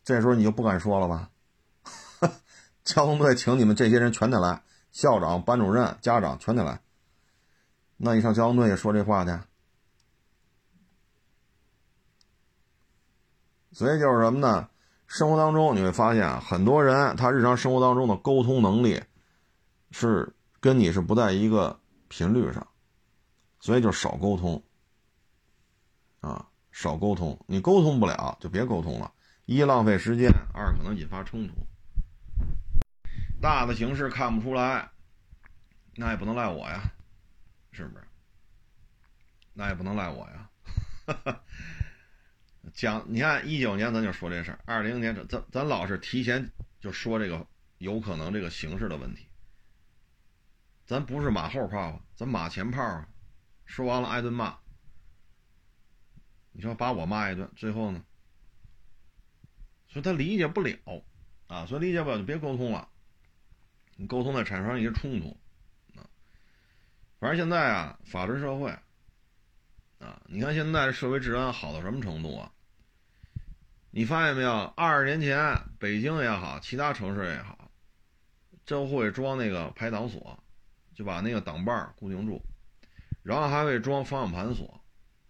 这时候你就不敢说了吧？交通队请你们这些人全得来，校长、班主任、家长全得来。那你上交通队也说这话去？所以就是什么呢？生活当中你会发现啊，很多人他日常生活当中的沟通能力是跟你是不在一个频率上，所以就少沟通啊，少沟通。你沟通不了就别沟通了，一浪费时间，二可能引发冲突。大的形势看不出来，那也不能赖我呀，是不是？那也不能赖我呀。讲，你看一九年咱就说这事儿，二零年咱咱老是提前就说这个有可能这个形势的问题，咱不是马后炮啊，咱马前炮啊，说完了挨顿骂，你说把我骂一顿，最后呢，所以他理解不了啊，所以理解不了就别沟通了，你沟通再产生一些冲突啊，反正现在啊，法治社会啊，你看现在社会治安好到什么程度啊？你发现没有？二十年前，北京也好，其他城市也好，都会装那个排挡锁，就把那个挡把固定住，然后还会装方向盘锁。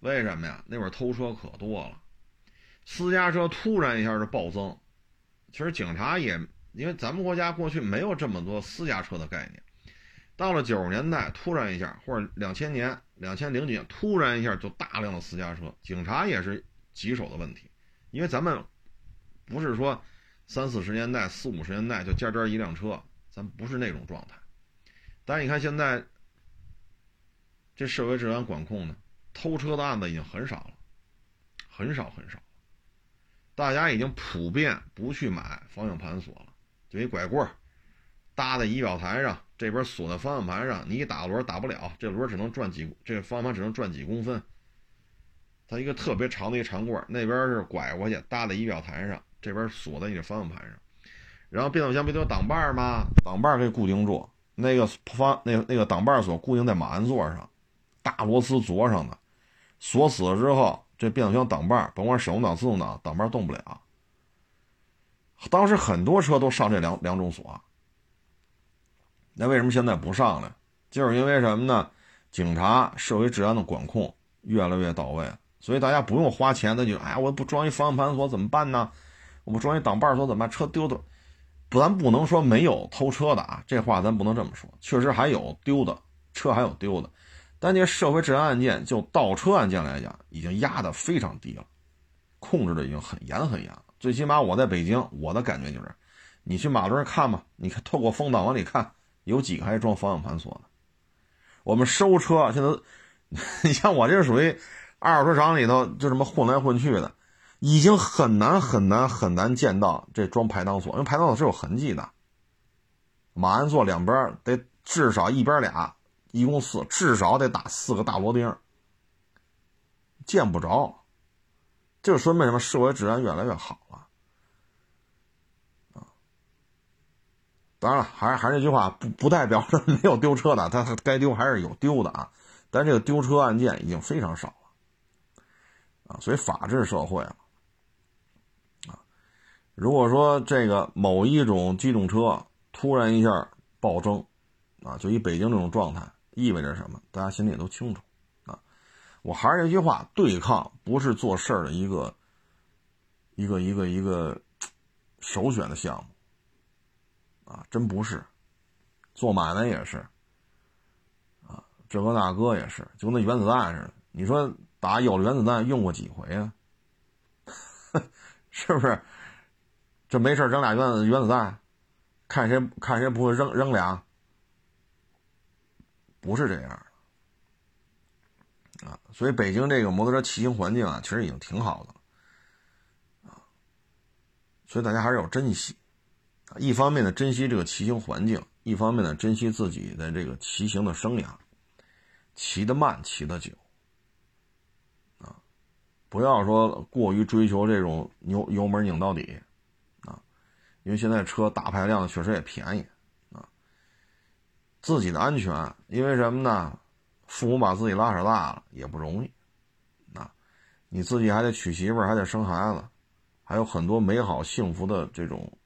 为什么呀？那会儿偷车可多了，私家车突然一下就暴增。其实警察也，因为咱们国家过去没有这么多私家车的概念，到了九十年代，突然一下，或者两千年、两千零几年，突然一下就大量的私家车，警察也是棘手的问题。因为咱们不是说三四十年代、四五十年代就家家一辆车，咱不是那种状态。但是你看现在这社会治安管控呢，偷车的案子已经很少了，很少很少。大家已经普遍不去买方向盘锁了，就一拐棍儿搭在仪表台上，这边锁在方向盘上，你一打轮打不了，这轮只能转几，这个方向盘只能转几公分。它一个特别长的一个长棍那边是拐过去搭在仪表台上，这边锁在你的方向盘上，然后变速箱不都有挡把吗？挡把可以固定住，那个方那那个挡把锁固定在马鞍座上，大螺丝着上的，锁死了之后，这变速箱挡把甭管手动挡自动挡，挡把动不了。当时很多车都上这两两种锁，那为什么现在不上了？就是因为什么呢？警察社会治安的管控越来越到位。所以大家不用花钱，那就哎，我不装一方向盘锁怎么办呢？我不装一挡把锁怎么办？车丢的，咱不能说没有偷车的啊，这话咱不能这么说，确实还有丢的车，还有丢的。但这社会治安案件，就盗车案件来讲，已经压得非常低了，控制的已经很严很严了。最起码我在北京，我的感觉就是，你去马路上看吧，你看透过风挡往里看，有几个还装方向盘锁的？我们收车现在，你像我这属于。二手车厂里头就这么混来混去的，已经很难很难很难见到这装排挡锁，因为排挡锁是有痕迹的。马鞍座两边得至少一边俩，一共四，至少得打四个大螺钉，见不着。这说明什么？社会治安越来越好了。啊，当然了，还是还是那句话，不不代表是没有丢车的，他该丢还是有丢的啊。但这个丢车案件已经非常少啊，所以法治社会了啊。如果说这个某一种机动车突然一下暴增啊，就以北京这种状态，意味着什么？大家心里也都清楚啊。我还是那句话，对抗不是做事儿的一个一个一个一个首选的项目啊，真不是。做买卖也是。啊这个大哥也是，就跟那原子弹似的。你说打有了原子弹用过几回啊？是不是？这没事扔俩原子原子弹，看谁看谁不会扔扔俩？不是这样的啊！所以北京这个摩托车骑行环境啊，其实已经挺好的啊。所以大家还是要珍惜啊！一方面呢，珍惜这个骑行环境；一方面呢，珍惜自己的这个骑行的生涯。骑得慢，骑得久，不要说过于追求这种油油门拧到底，啊，因为现在车大排量确实也便宜，啊，自己的安全，因为什么呢？父母把自己拉扯大了也不容易，啊，你自己还得娶媳妇，还得生孩子，还有很多美好幸福的这种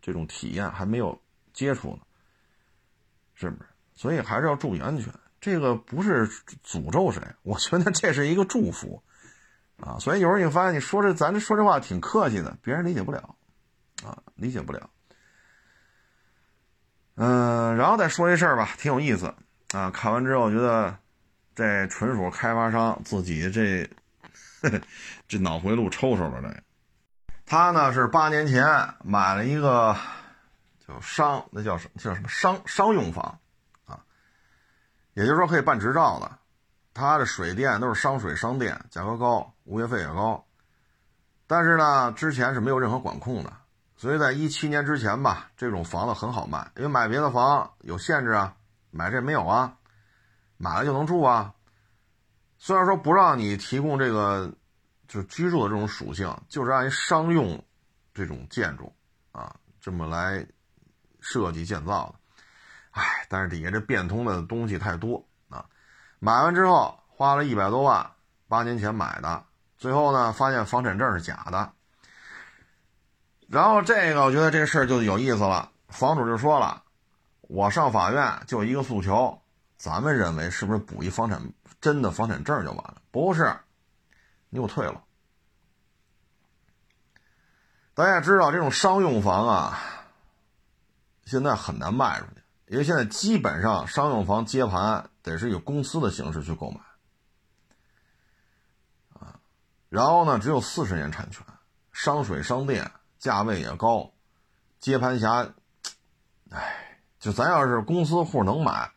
这种体验还没有接触呢，是不是？所以还是要注意安全。这个不是诅咒谁，我觉得这是一个祝福，啊，所以有时候你发现你说这咱这说这话挺客气的，别人理解不了，啊，理解不了。嗯，然后再说一事儿吧，挺有意思，啊，看完之后我觉得这纯属开发商自己这 这脑回路抽抽了这。他呢是八年前买了一个叫商，那叫什么叫什么商商用房。啊也就是说，可以办执照的，它的水电都是商水商电，价格高，物业费也高。但是呢，之前是没有任何管控的，所以在一七年之前吧，这种房子很好卖，因为买别的房有限制啊，买这没有啊，买了就能住啊。虽然说不让你提供这个就居住的这种属性，就是按商用这种建筑啊这么来设计建造的。唉，但是底下这变通的东西太多！买完之后花了一百多万，八年前买的，最后呢发现房产证是假的。然后这个我觉得这事儿就有意思了，房主就说了：“我上法院就一个诉求，咱们认为是不是补一房产真的房产证就完了？不是，你给我退了。”大家知道这种商用房啊，现在很难卖出去。因为现在基本上商用房接盘得是以公司的形式去购买，啊，然后呢只有四十年产权，商水商电，价位也高，接盘侠，哎，就咱要是公司户能买，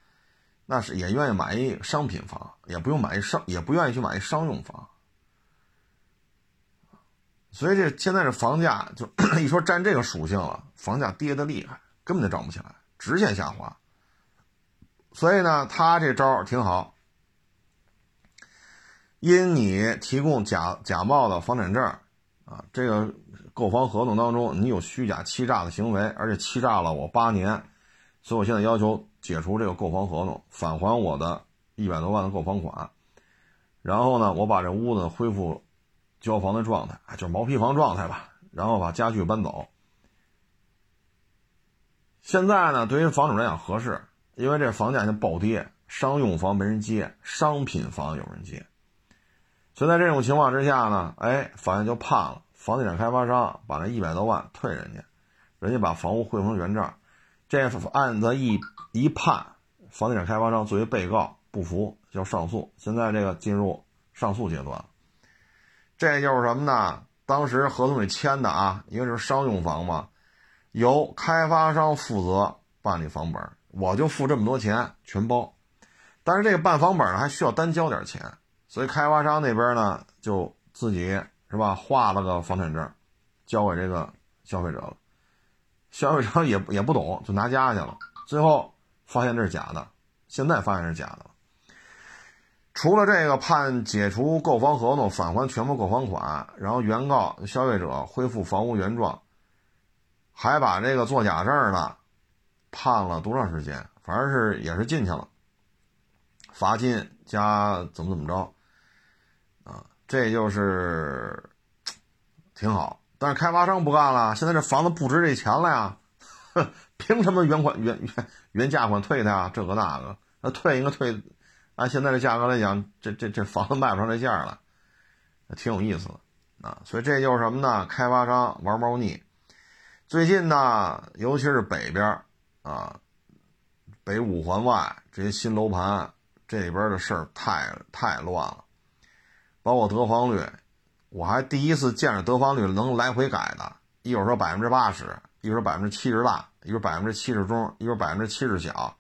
那是也愿意买一商品房，也不用买一商，也不愿意去买一商用房，所以这现在这房价就 一说占这个属性了，房价跌的厉害，根本就涨不起来。直线下滑，所以呢，他这招挺好。因你提供假假冒的房产证啊，这个购房合同当中你有虚假欺诈的行为，而且欺诈了我八年，所以我现在要求解除这个购房合同，返还我的一百多万的购房款。然后呢，我把这屋子恢复交房的状态，就是毛坯房状态吧。然后把家具搬走。现在呢，对于房主来讲合适，因为这房价在暴跌，商用房没人接，商品房有人接，所以在这种情况之下呢，哎，法院就判了房地产开发商把那一百多万退人家，人家把房屋汇成原账，这案子一一判，房地产开发商作为被告不服，要上诉，现在这个进入上诉阶段，这就是什么呢？当时合同里签的啊，因为是商用房嘛。由开发商负责办理房本，我就付这么多钱全包。但是这个办房本呢，还需要单交点钱，所以开发商那边呢就自己是吧画了个房产证，交给这个消费者了。消费者也也不懂，就拿家去了。最后发现这是假的，现在发现是假的。除了这个判解除购房合同、返还全部购房款，然后原告消费者恢复房屋原状。还把这个做假证的判了多长时间？反正是也是进去了，罚金加怎么怎么着，啊，这就是 挺好。但是开发商不干了，现在这房子不值这钱了呀，凭什么原款原原原价款退他呀？这个那个，那退应该退，按现在的价格来讲，这这这房子卖不上这价了，挺有意思的啊。所以这就是什么呢？开发商玩猫腻。最近呢，尤其是北边啊，北五环外这些新楼盘，这里边的事儿太太乱了，包括得房率。我还第一次见着得房率能来回改的，一会儿说百分之八十，一会儿百分之七十大，一会儿百分之七十中，一会儿百分之七十小，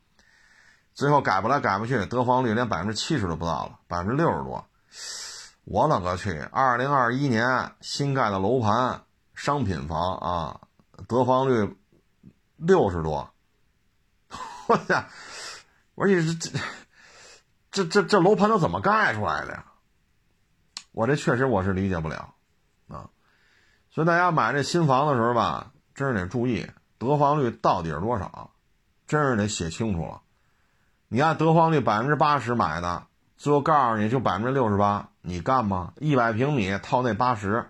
最后改不来改不去，得房率连百分之七十都不到了，百分之六十多。我勒个去！二零二一年新盖的楼盘，商品房啊，得房率六十多。我呀，我说你这这这这楼盘都怎么盖出来的呀？我这确实我是理解不了，啊，所以大家买这新房的时候吧，真是得注意得房率到底是多少，真是得写清楚了。你按得房率百分之八十买的，最后告诉你就百分之六十八，你干吗？一百平米套那八十，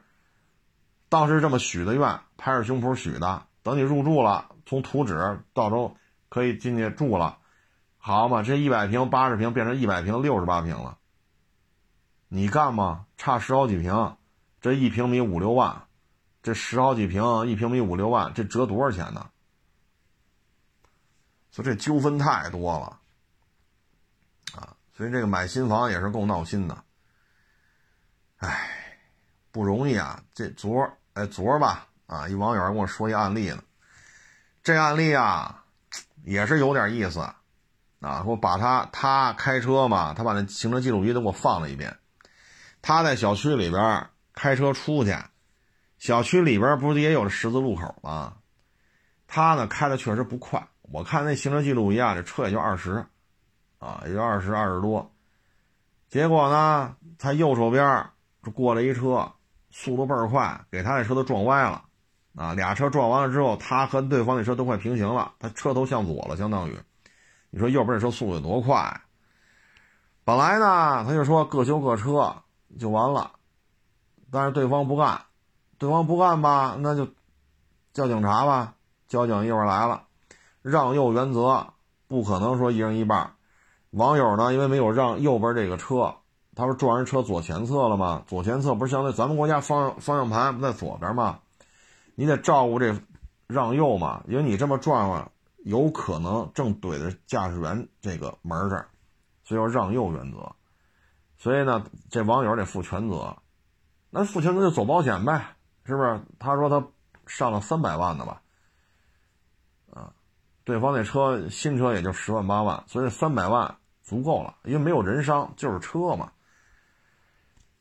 当时这么许的愿，拍着胸脯许的，等你入住了，从图纸到时候可以进去住了，好嘛？这一百平八十平变成一百平六十八平了。你干吗？差十好几平，这一平米五六万，这十好几平一平米五六万，这折多少钱呢？所以这纠纷太多了，啊，所以这个买新房也是够闹心的。哎，不容易啊！这昨儿哎昨儿吧，啊，一网友跟我说一案例呢，这案例啊也是有点意思，啊，我把他他开车嘛，他把那行车记录仪都给我放了一遍。他在小区里边开车出去，小区里边不是也有这十字路口吗？他呢开的确实不快，我看那行车记录仪啊，这车也就二十，啊，也就二十二十多。结果呢，他右手边过来一车，速度倍儿快，给他那车都撞歪了，啊，俩车撞完了之后，他和对方那车都快平行了，他车头向左了，相当于，你说右边这车速度有多快？本来呢，他就说各修各车。就完了，但是对方不干，对方不干吧，那就叫警察吧。交警一会儿来了，让右原则不可能说一人一半。网友呢，因为没有让右边这个车，他不是撞人车左前侧了吗？左前侧不是相对咱们国家方向方向盘不在左边吗？你得照顾这让右嘛，因为你这么撞了，有可能正怼着驾驶员这个门这儿，所以要让右原则。所以呢，这网友得负全责，那负全责就走保险呗，是不是？他说他上了三百万的吧，啊，对方那车新车也就十万八万，所以三百万足够了，因为没有人伤，就是车嘛，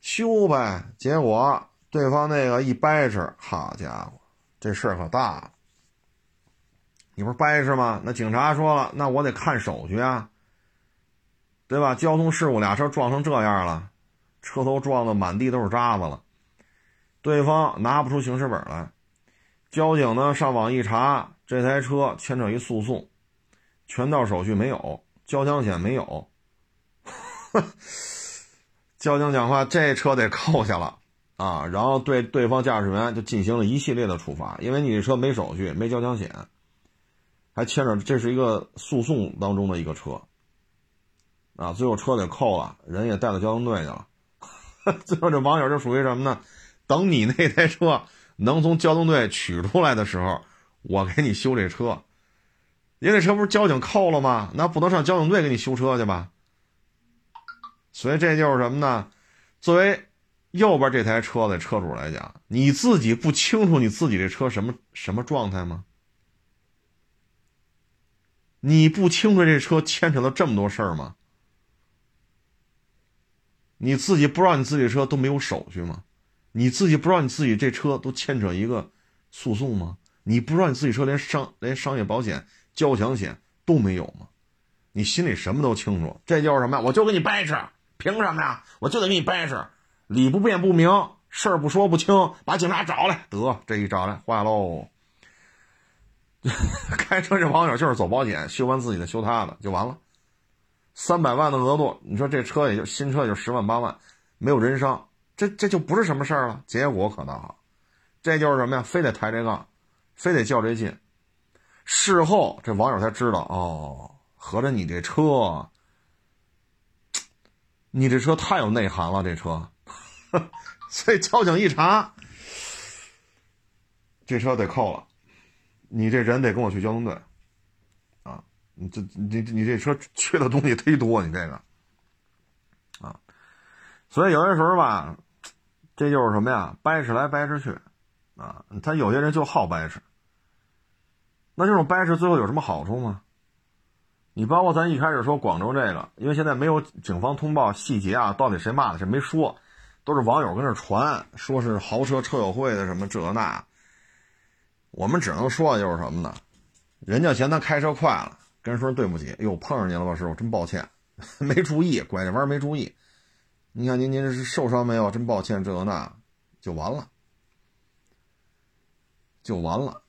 修呗。结果对方那个一掰扯，好家伙，这事儿可大了。你不是掰扯吗？那警察说了，那我得看手续啊。对吧？交通事故，俩车撞成这样了，车头撞的满地都是渣子了。对方拿不出行驶本来，交警呢上网一查，这台车牵扯一诉讼，全套手续没有，交强险没有。交警讲话，这车得扣下了啊！然后对对方驾驶员就进行了一系列的处罚，因为你这车没手续，没交强险，还牵扯这是一个诉讼当中的一个车。啊，最后车给扣了，人也带到交通队去了。最后这网友就属于什么呢？等你那台车能从交通队取出来的时候，我给你修这车。因为这车不是交警扣了吗？那不能上交警队给你修车去吧？所以这就是什么呢？作为右边这台车的车主来讲，你自己不清楚你自己这车什么什么状态吗？你不清楚这车牵扯到这么多事儿吗？你自己不知道你自己车都没有手续吗？你自己不知道你自己这车都牵扯一个诉讼吗？你不知道你自己车连商连商业保险、交强险都没有吗？你心里什么都清楚，这就是什么呀？我就跟你掰扯，凭什么呀？我就得给你掰扯，理不辩不明，事儿不说不清，把警察找来，得这一找来坏喽。开车这网友就是走保险，修完自己的修他的就完了。三百万的额度，你说这车也就新车也就十万八万，没有人伤，这这就不是什么事儿了。结果可倒好，这就是什么呀？非得抬这杠，非得较这劲。事后这网友才知道，哦，合着你这车，你这车太有内涵了，这车。所以交警一查，这车得扣了，你这人得跟我去交通队。啊你这你你这车缺的东西忒多，你这个啊，所以有些时候吧，这就是什么呀？掰扯来掰扯去啊，他有些人就好掰扯。那这种掰扯最后有什么好处吗？你包括咱一开始说广州这个，因为现在没有警方通报细节啊，到底谁骂的谁没说，都是网友跟这传，说是豪车车友会的什么这那。我们只能说的就是什么呢？人家嫌他开车快了。跟人说对不起，哟，碰上您了吧，师傅，真抱歉，没注意，拐着弯没注意。你看您您是受伤没有？真抱歉，这那，就完了，就完了，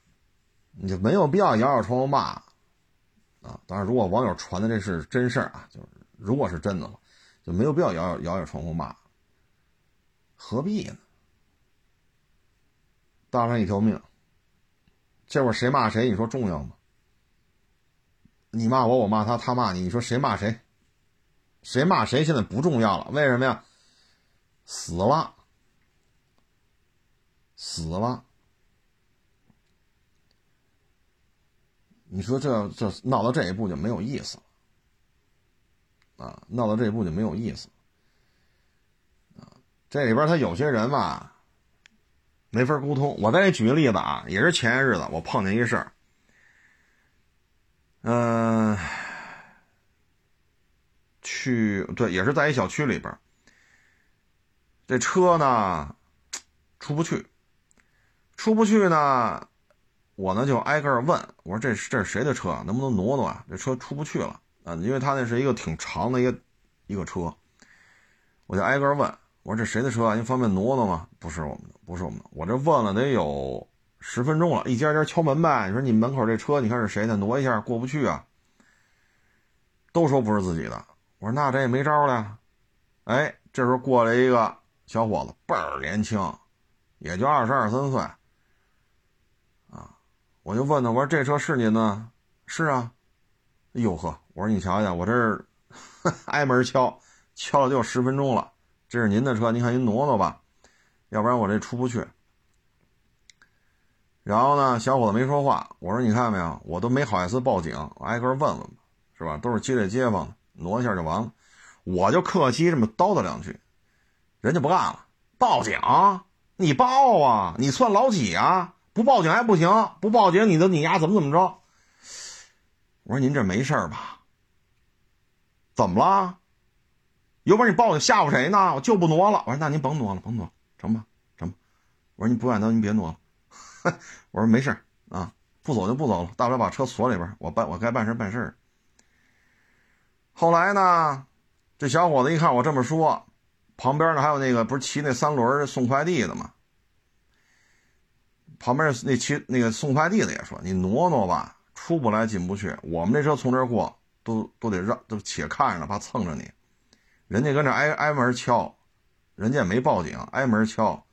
你就没有必要摇摇窗户骂啊。当然，如果网友传的这是真事儿啊，就是如果是真的了，就没有必要摇摇摇摇窗户骂，何必呢？搭上一条命，这会儿谁骂谁，你说重要吗？你骂我，我骂他，他骂你，你说谁骂谁？谁骂谁？现在不重要了，为什么呀？死了，死了。你说这这闹到这一步就没有意思了啊！闹到这一步就没有意思啊！这里边他有些人吧，没法沟通。我再给你举个例子啊，也是前些日子我碰见一事儿。嗯，去对，也是在一小区里边这车呢出不去，出不去呢，我呢就挨个问，我说这是这是谁的车？能不能挪挪啊？这车出不去了啊，因为他那是一个挺长的一个一个车，我就挨个问，我说这谁的车啊？您方便挪挪吗？不是我们的，不是我们的，我这问了得有。十分钟了，一家家敲门呗。你说你门口这车，你看是谁的？挪一下，过不去啊。都说不是自己的。我说那这也没招了。哎，这时候过来一个小伙子，倍儿年轻，也就二十二三岁。我就问他，我说这车是您的？是啊。哎呦呵，我说你瞧瞧，我这儿 挨门敲，敲了就有十分钟了。这是您的车，您看您挪挪吧，要不然我这出不去。然后呢，小伙子没说话。我说：“你看没有，我都没好意思报警，挨个问问吧，是吧？都是街里街坊，挪一下就完了。我就客气这么叨叨两句，人家不干了，报警！你报啊！你算老几啊？不报警还不行，不报警你的你丫怎么怎么着？我说您这没事吧？怎么了？有本事你报警吓唬谁呢？我就不挪了。我说那您甭挪了，甭挪，成吧，成吧。我说你不敢挪，您别挪了。”我说没事啊，不走就不走了，大不了把车锁里边，我办我该办事办事。后来呢，这小伙子一看我这么说，旁边呢还有那个不是骑那三轮送快递的吗？旁边那骑那个送快递的也说：“你挪挪吧，出不来进不去。我们这车从这过，都都得让都且看着呢，怕蹭着你。人家跟这挨挨门敲，人家也没报警，挨门敲。”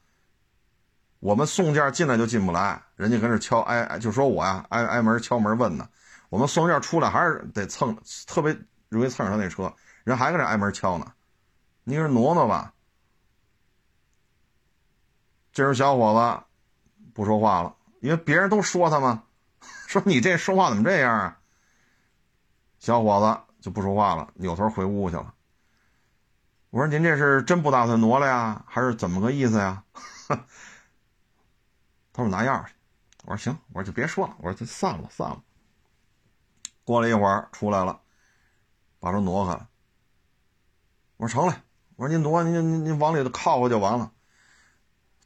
我们送件进来就进不来，人家跟这敲，挨就说我呀，挨挨门敲门问呢。我们送件出来还是得蹭，特别容易蹭上那车，人还跟这挨门敲呢。你是挪挪吧？这时候小伙子不说话了，因为别人都说他嘛，说你这说话怎么这样啊？小伙子就不说话了，扭头回屋去了。我说您这是真不打算挪了呀，还是怎么个意思呀？他说拿钥匙去，我说行，我说就别说了，我说就散了散了。过了一会儿出来了，把车挪开了。我说成了，我说您挪，您您您往里头靠靠就完了。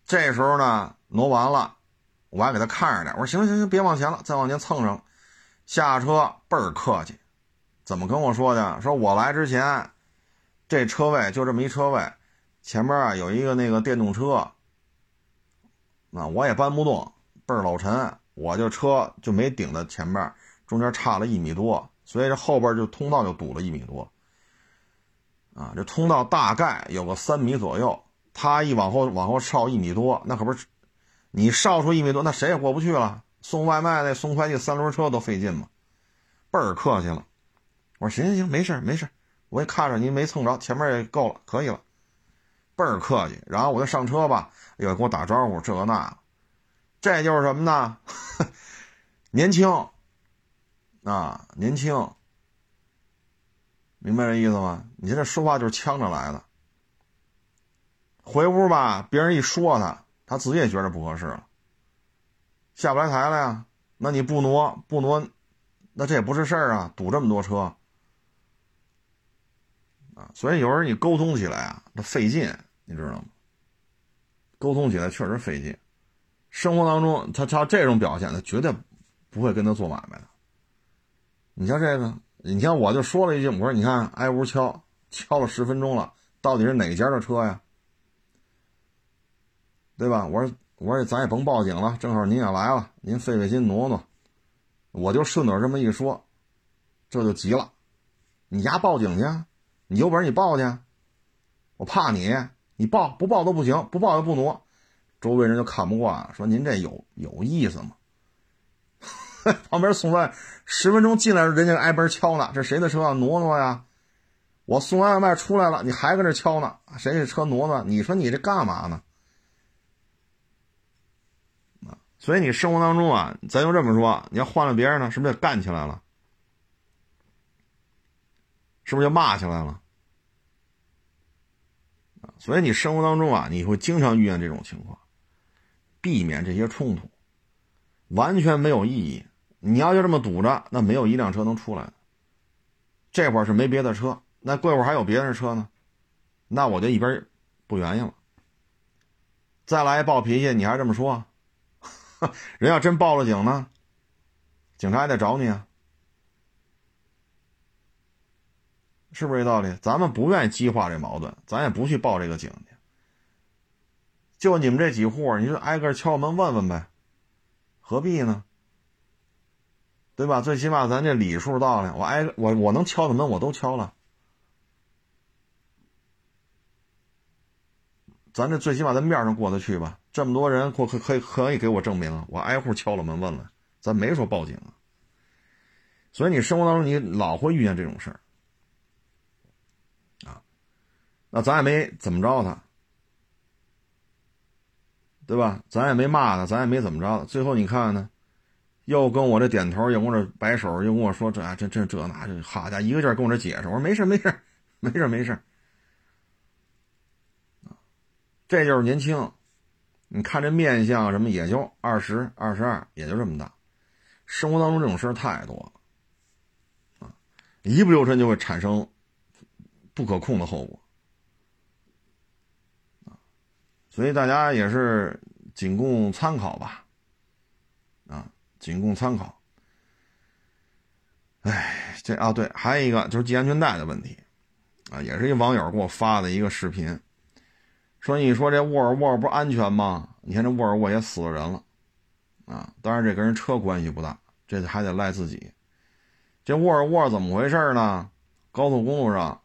这时候呢，挪完了，我还给他看着点。我说行行行，别往前了，再往前蹭上。下车倍儿客气，怎么跟我说的？说我来之前，这车位就这么一车位，前面啊有一个那个电动车。那我也搬不动，倍儿老沉，我就车就没顶在前面，中间差了一米多，所以这后边就通道就堵了一米多。啊，这通道大概有个三米左右，他一往后往后稍一米多，那可不是你少出一米多，那谁也过不去了。送外卖那送快递三轮车都费劲嘛，倍儿客气了。我说行行行，没事没事，我也看着您没蹭着，前面也够了，可以了，倍儿客气。然后我就上车吧，又给我打招呼，这个那，这就是什么呢？年轻啊，年轻，明白这意思吗？你现在说话就是呛着来的。回屋吧，别人一说他，他自己也觉得不合适了。下不来台了呀？那你不挪不挪，那这也不是事儿啊！堵这么多车啊，所以有时候你沟通起来啊，它费劲，你知道吗？沟通起来确实费劲。生活当中，他他这种表现，他绝对不会跟他做买卖的。你像这个，你像我就说了一句，我说你看挨屋敲敲了十分钟了，到底是哪家的车呀？对吧？我说。我说咱也甭报警了，正好您也来了，您费费心挪挪，我就顺嘴这么一说，这就急了，你丫报警去，你有本事你报去，我怕你，你报不报都不行，不报就不挪，周围人就看不惯，说您这有有意思吗？旁边送外十分钟进来，人家挨门敲呢，这谁的车啊？挪挪呀！我送外卖出来了，你还搁这敲呢？谁的车挪挪？你说你这干嘛呢？所以你生活当中啊，咱就这么说，你要换了别人呢，是不是就干起来了？是不是就骂起来了？所以你生活当中啊，你会经常遇见这种情况，避免这些冲突，完全没有意义。你要就这么堵着，那没有一辆车能出来。这会儿是没别的车，那过会儿还有别的车呢，那我就一边不原因了。再来一暴脾气，你还这么说？人要真报了警呢，警察也得找你啊，是不是这道理？咱们不愿意激化这矛盾，咱也不去报这个警去。就你们这几户，你就挨个敲门问问呗，何必呢？对吧？最起码咱这礼数到了，我挨我我能敲的门我都敲了。咱这最起码在面上过得去吧？这么多人，可可可以可以给我证明，我挨户敲了门问了，咱没说报警啊。所以你生活当中你老会遇见这种事儿啊，那咱也没怎么着他，对吧？咱也没骂他，咱也没怎么着。最后你看呢，又跟我这点头，又跟我这摆手，又跟我说这这这这那这，好家伙，一个劲儿跟我这解释。我说没事没事没事没事。这就是年轻，你看这面相什么，也就二十二十二，也就这么大。生活当中这种事儿太多了，啊，一不留神就会产生不可控的后果，啊，所以大家也是仅供参考吧，啊，仅供参考。哎，这啊对，还有一个就是系安全带的问题，啊，也是一网友给我发的一个视频。说你说这沃尔沃不安全吗？你看这沃尔沃也死了人了，啊，当然这跟人车关系不大，这还得赖自己。这沃尔沃怎么回事呢？高速公路上，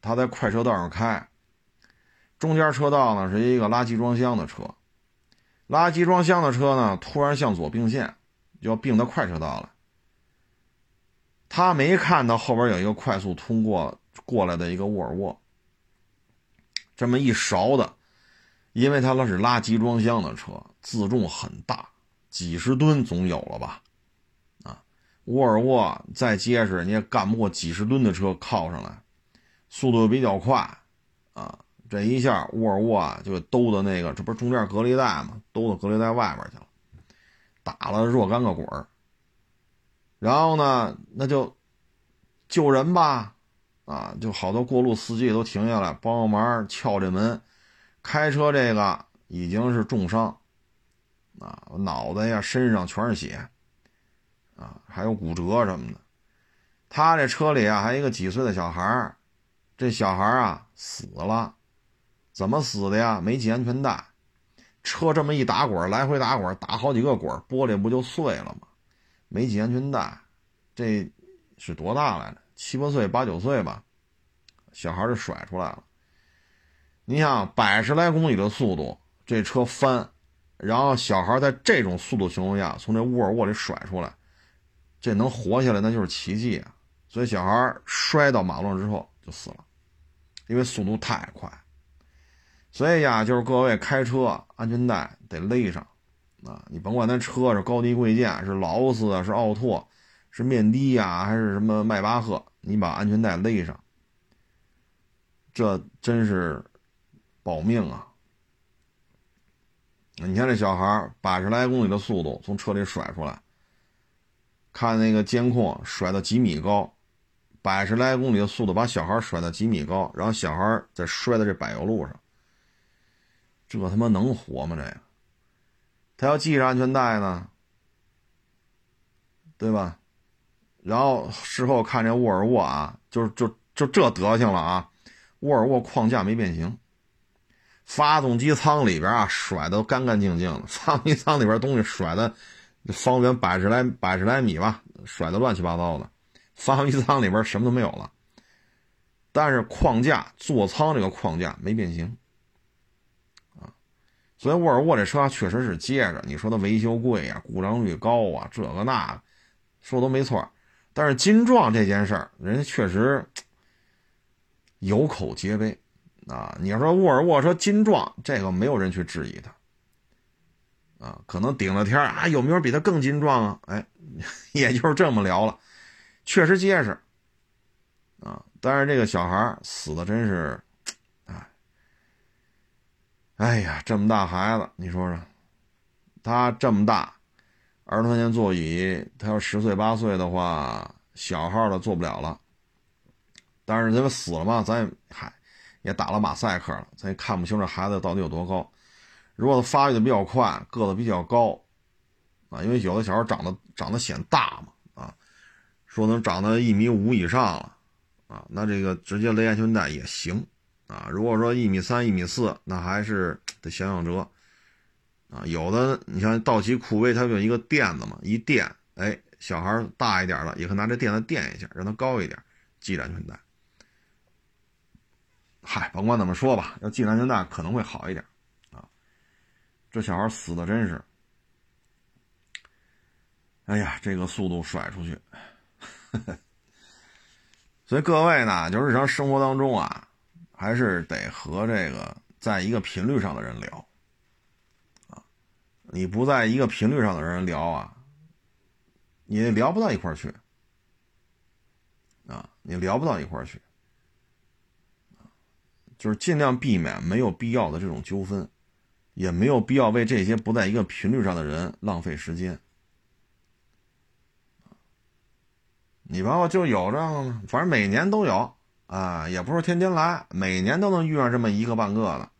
他在快车道上开，中间车道呢是一个垃圾装箱的车，垃圾装箱的车呢突然向左并线，要并到快车道了。他没看到后边有一个快速通过过来的一个沃尔沃。这么一勺的，因为它那是拉集装箱的车，自重很大，几十吨总有了吧？啊，沃尔沃再结实，你也干不过几十吨的车靠上来，速度比较快，啊，这一下沃尔沃啊就兜到那个，这不是中间隔离带吗？兜到隔离带外边去了，打了若干个滚，然后呢，那就救人吧。啊，就好多过路司机都停下来帮帮忙，撬这门。开车这个已经是重伤，啊，脑袋呀、身上全是血，啊，还有骨折什么的。他这车里啊，还有一个几岁的小孩这小孩啊死了，怎么死的呀？没系安全带，车这么一打滚，来回打滚，打好几个滚，玻璃不就碎了吗？没系安全带，这是多大来着？七八岁、八九岁吧，小孩就甩出来了。你想百十来公里的速度，这车翻，然后小孩在这种速度情况下从这沃尔沃里甩出来，这能活下来那就是奇迹啊！所以小孩摔到马路之后就死了，因为速度太快。所以呀，就是各位开车安全带得勒上啊！你甭管那车是高低贵贱，是劳斯啊，是奥拓。是面的呀，还是什么迈巴赫？你把安全带勒上，这真是保命啊！你看这小孩百十来公里的速度从车里甩出来，看那个监控甩到几米高，百十来公里的速度把小孩甩到几米高，然后小孩再摔在这柏油路上，这他妈能活吗？这个，他要系上安全带呢，对吧？然后事后看这沃尔沃啊，就是就就这德行了啊！沃尔沃框架没变形，发动机舱里边啊甩的干干净净的，发动机舱里边东西甩的方圆百十来百十来米吧，甩的乱七八糟的，发动机舱里边什么都没有了。但是框架座舱这个框架没变形啊，所以沃尔沃这车确实是接着你说它维修贵呀，故障率高啊，这个那说都没错。但是金壮这件事儿，人家确实有口皆碑啊！你要说沃尔沃说金壮，这个没有人去质疑他啊。可能顶了天啊，有没有比他更金壮啊？哎，也就是这么聊了，确实结实啊。但是这个小孩死的真是，哎，哎呀，这么大孩子，你说说，他这么大。儿童安全座椅，他要十岁八岁的话，小号的坐不了了。但是因为死了嘛，咱也嗨，也打了马赛克了，咱也看不清这孩子到底有多高。如果他发育的比较快，个子比较高，啊，因为有的小孩长得长得显大嘛，啊，说能长到一米五以上了，啊，那这个直接勒安全带也行，啊，如果说一米三、一米四，那还是得想想辙。啊，有的你像道奇酷威，它有一个垫子嘛，一垫，哎，小孩大一点了，也可以拿这垫子垫一下，让它高一点，系安全带。嗨，甭管怎么说吧，要系安全带可能会好一点啊。这小孩死的真是，哎呀，这个速度甩出去，所以各位呢，就日常生活当中啊，还是得和这个在一个频率上的人聊。你不在一个频率上的人聊啊，你聊不到一块去啊，你聊不到一块去就是尽量避免没有必要的这种纠纷，也没有必要为这些不在一个频率上的人浪费时间。你包括就有这反正每年都有啊，也不是天天来，每年都能遇上这么一个半个的，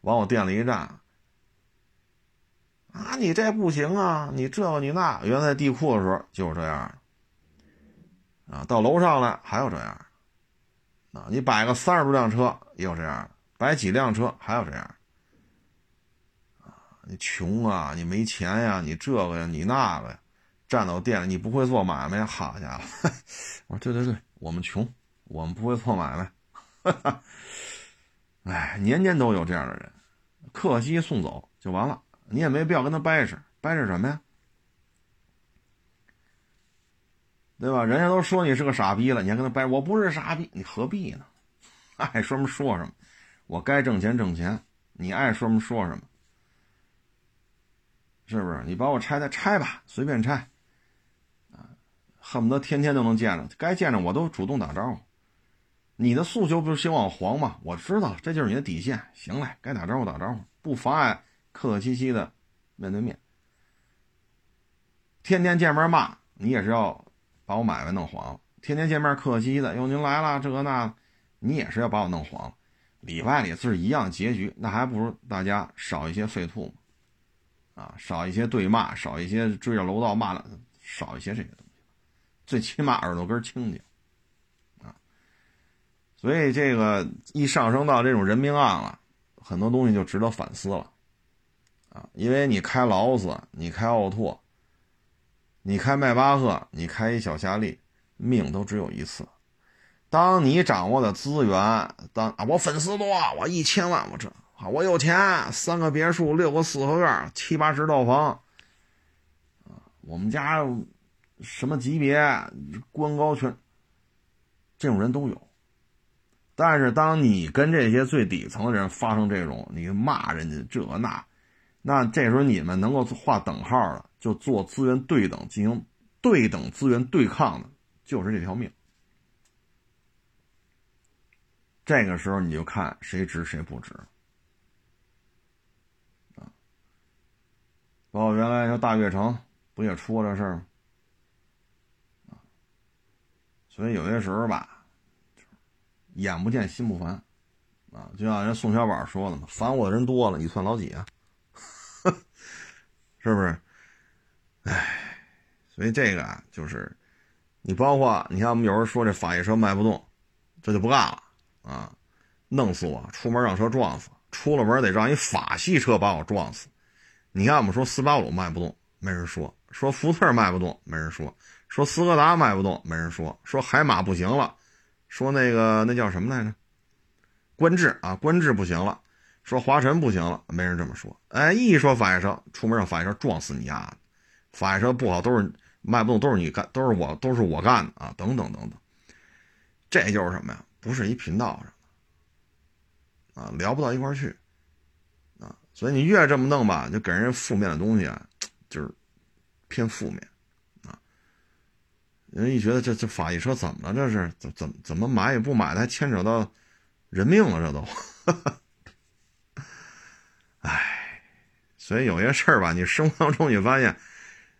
往我店里一站。啊，你这不行啊！你这个你那，原来地库的时候就是这样，啊，到楼上来还有这样，啊，你摆个三十多辆车也有这样，摆几辆车还有这样，啊，你穷啊，你没钱呀，你这个呀，你那个呀，站到店里你不会做买卖，好家伙！我说对对对，我们穷，我们不会做买卖，哈 哈哎，年年都有这样的人，客机送走就完了。你也没必要跟他掰扯，掰扯什么呀？对吧？人家都说你是个傻逼了，你还跟他掰？我不是傻逼，你何必呢？爱说什么说什么，我该挣钱挣钱，你爱说什么说什么，是不是？你把我拆的拆吧，随便拆，啊，恨不得天天都能见着，该见着我都主动打招呼。你的诉求不是希望黄吗？我知道，这就是你的底线。行了，该打招呼打招呼，不妨碍。客客气气的面对面，天天见面骂你也是要把我买卖弄黄。天天见面客气的，哟您来了这个那，你也是要把我弄黄。里外里是一样结局，那还不如大家少一些废吐啊，少一些对骂，少一些追着楼道骂了，少一些这些东西，最起码耳朵根清净啊。所以这个一上升到这种人命案了，很多东西就值得反思了。啊，因为你开劳斯，你开奥拓，你开迈巴赫，你开一小夏利，命都只有一次。当你掌握的资源，当啊我粉丝多，我一千万，我这啊我有钱，三个别墅，六个四合院，七八十套房，啊，我们家什么级别，官高权，这种人都有。但是当你跟这些最底层的人发生这种你骂人家这那，那这时候你们能够划等号的，就做资源对等，进行对等资源对抗的，就是这条命。这个时候你就看谁值谁不值，啊，包括原来说大悦城不也出过这事儿吗？所以有些时候吧，眼不见心不烦，啊，就像人宋小宝说的嘛，烦我的人多了，你算老几啊？是不是？哎，所以这个啊，就是你包括你看我们有人说这法系车卖不动，这就不干了。啊，弄死我！出门让车撞死，出了门得让一法系车把我撞死。你看，我们说斯巴鲁卖不动，没人说；说福特卖不动，没人说；说斯柯达卖不动，没人说；说海马不行了，说那个那叫什么来着？观致啊，观致不行了；说华晨不行了，没人这么说。哎，一说法系车，出门让法系车撞死你丫的！法系车不好，都是卖不动，都是你干，都是我，都是我干的啊！等等等等，这就是什么呀？不是一频道上的啊，聊不到一块去啊，所以你越这么弄吧，就给人负面的东西啊，就是偏负面啊。人一觉得这这法系车怎么了？这是怎怎怎么买也不买的，还牵扯到人命了，这都。唉，所以有些事儿吧，你生活当中你发现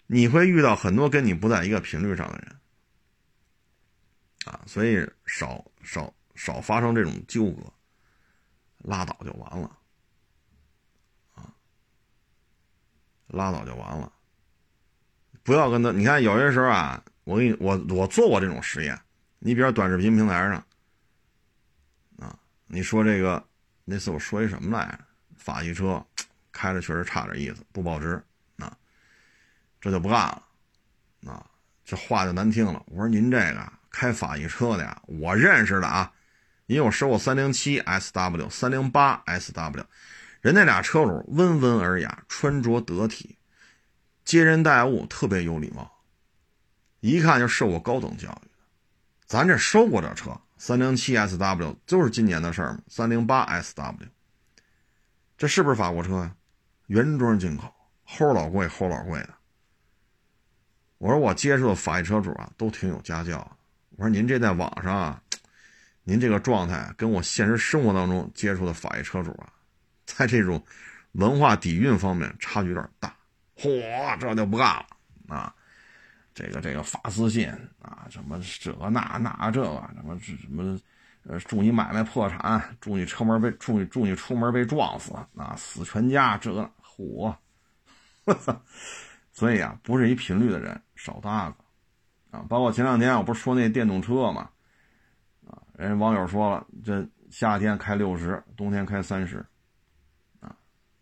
你会遇到很多跟你不在一个频率上的人。啊，所以少少少发生这种纠葛，拉倒就完了，啊，拉倒就完了。不要跟他，你看有些时候啊，我给你我我做过这种实验。你比如短视频平台上，啊，你说这个那次我说一什么来着？法系车开着确实差点意思，不保值，啊，这就不干了，啊，这话就难听了。我说您这个。开法系车的呀，我认识的啊，因为我收过三零七 SW、三零八 SW，人那俩车主温文尔雅，穿着得体，接人待物特别有礼貌，一看就受过高等教育的。咱这收过这车，三零七 SW 就是今年的事儿嘛，三零八 SW，这是不是法国车呀？原装进口，齁老贵，齁老贵的。我说我接触的法系车主啊，都挺有家教。我说您这在网上啊，您这个状态跟我现实生活当中接触的法系车主啊，在这种文化底蕴方面差距有点大。嚯，这就不干了啊！这个这个发私信啊，什么这那那这个什么什么呃，祝你买卖破产，祝你车门被祝你祝你出门被撞死啊，死全家这个火！我操！所以啊，不是一频率的人少搭个。啊，包括前两天我不是说那电动车嘛，啊，人家网友说了，这夏天开六十，冬天开三十，啊，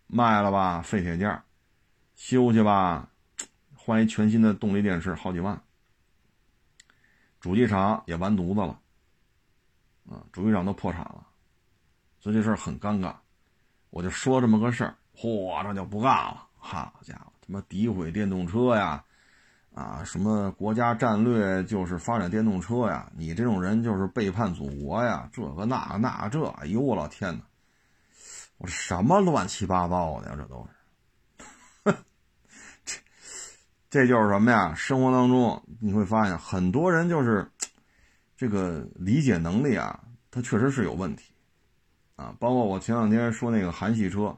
卖了吧废铁件，修去吧，换一全新的动力电池好几万，主机厂也完犊子了，啊，主机厂都破产了，所以这事儿很尴尬，我就说这么个事儿，嚯，这就不干了，好家伙，他妈诋毁电动车呀！啊，什么国家战略就是发展电动车呀？你这种人就是背叛祖国呀！这个那那这，哎呦我老天哪！我这什么乱七八糟的呀？这都是，这这就是什么呀？生活当中你会发现，很多人就是这个理解能力啊，他确实是有问题啊。包括我前两天说那个韩系车